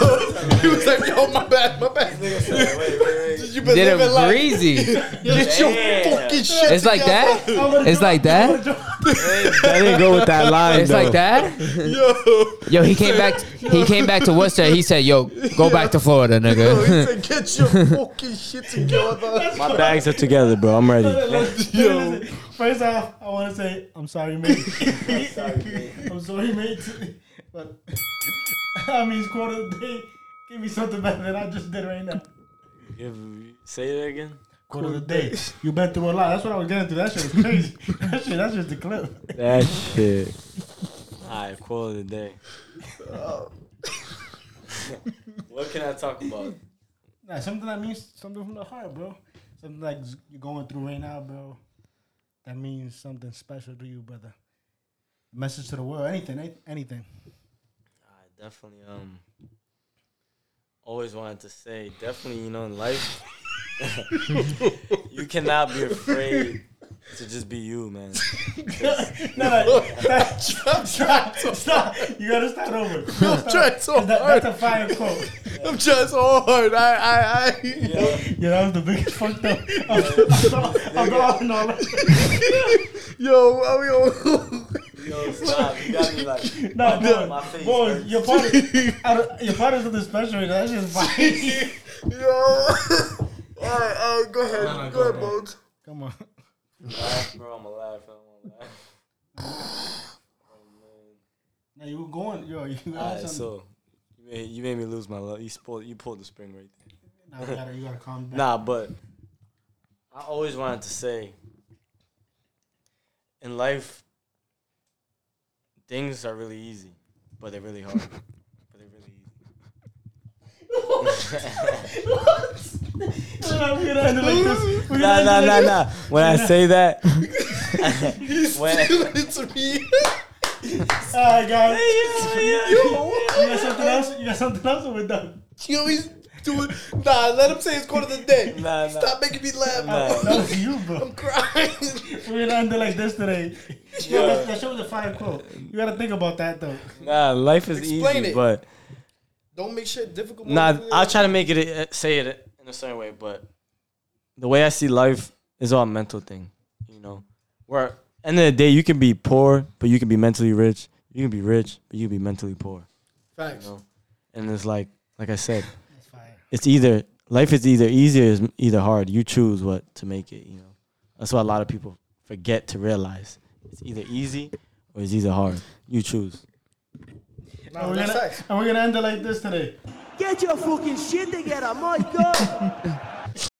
he was like, "Yo, my bad, my bad." wait, wait, wait. You been Did living it life. breezy. Get your fucking shit. It's like that. It's like that. That didn't go with that line. It's like that. Yo, Yo, he came back. He came back to Worcester. He said, "Yo, go back to Florida, yo, he nigga." said, "Get your fucking shit together." My bags are together, bro. I'm ready. Yo, first off, I want to say I'm sorry, mate. I'm sorry, mate. But I mean, it's quarter of the day. Give me something better than I just did right now. Give, say it again. Quarter of the day. You've been through a lot. That's what I was getting to. That shit was crazy. that shit. That's just the clip. That shit. Alright, quote of the day. what can I talk about? Nah, something that means something from the heart, bro. Something like you're going through right now, bro. That means something special to you, brother. Message to the world, anything, anything. I definitely um always wanted to say definitely you know in life you cannot be afraid to just be you man No, no, that, stop, stop. You gotta start over. I'm trying so That, hard. that's a fire quote. I'm trying so hard. I, I, I. Yeah, that was the biggest fucked up. I'm, I'm, I'm going all Yo, yo, yo stop you got me like No, boy, my face boy, hurts. you're part of, out of- you're part of something special. That's just fine. yo. All right, all right, go ahead, No, no, go ahead, go Bones. Come on. laugh, bro I'm gonna laugh I don't wanna laugh Now you were going, yo. You got Alright, something. so you made, you made me lose my love you pulled you pulled the spring right there now you gotta, you gotta calm down. Nah, but I always wanted to say in life, things are really easy, but they're really hard. but they're really easy. We're gonna end it like this. We're Nah, nah, nah, nah. When I say that, when, it to me. All right, guys. You got something else? You got something else, or we're done? You always do it. Nah, let him say his quote of the day. Nah, nah. Stop making me laugh. Nah. That was you, bro. I'm crying. We're gonna end it like this today. Yo, that, that shit was a fire quote. You gotta think about that though. nah, life is Explain easy, it. but Don't make shit difficult. nah, I'll try to make it uh, say it in a certain way, but the way I see life is all a mental thing. You know, where end of the day you can be poor, but you can be mentally rich. You can be rich, but you can be mentally poor. Facts. You know, and it's like, like I said, it's either life is either easy or is either hard. You choose what to make it. You know, that's what a lot of people forget to realize. It's either easy or it's either hard. You choose. Nah, And we're, gonna, facts. and we're gonna end it like this today. Get your fucking shit together, my God!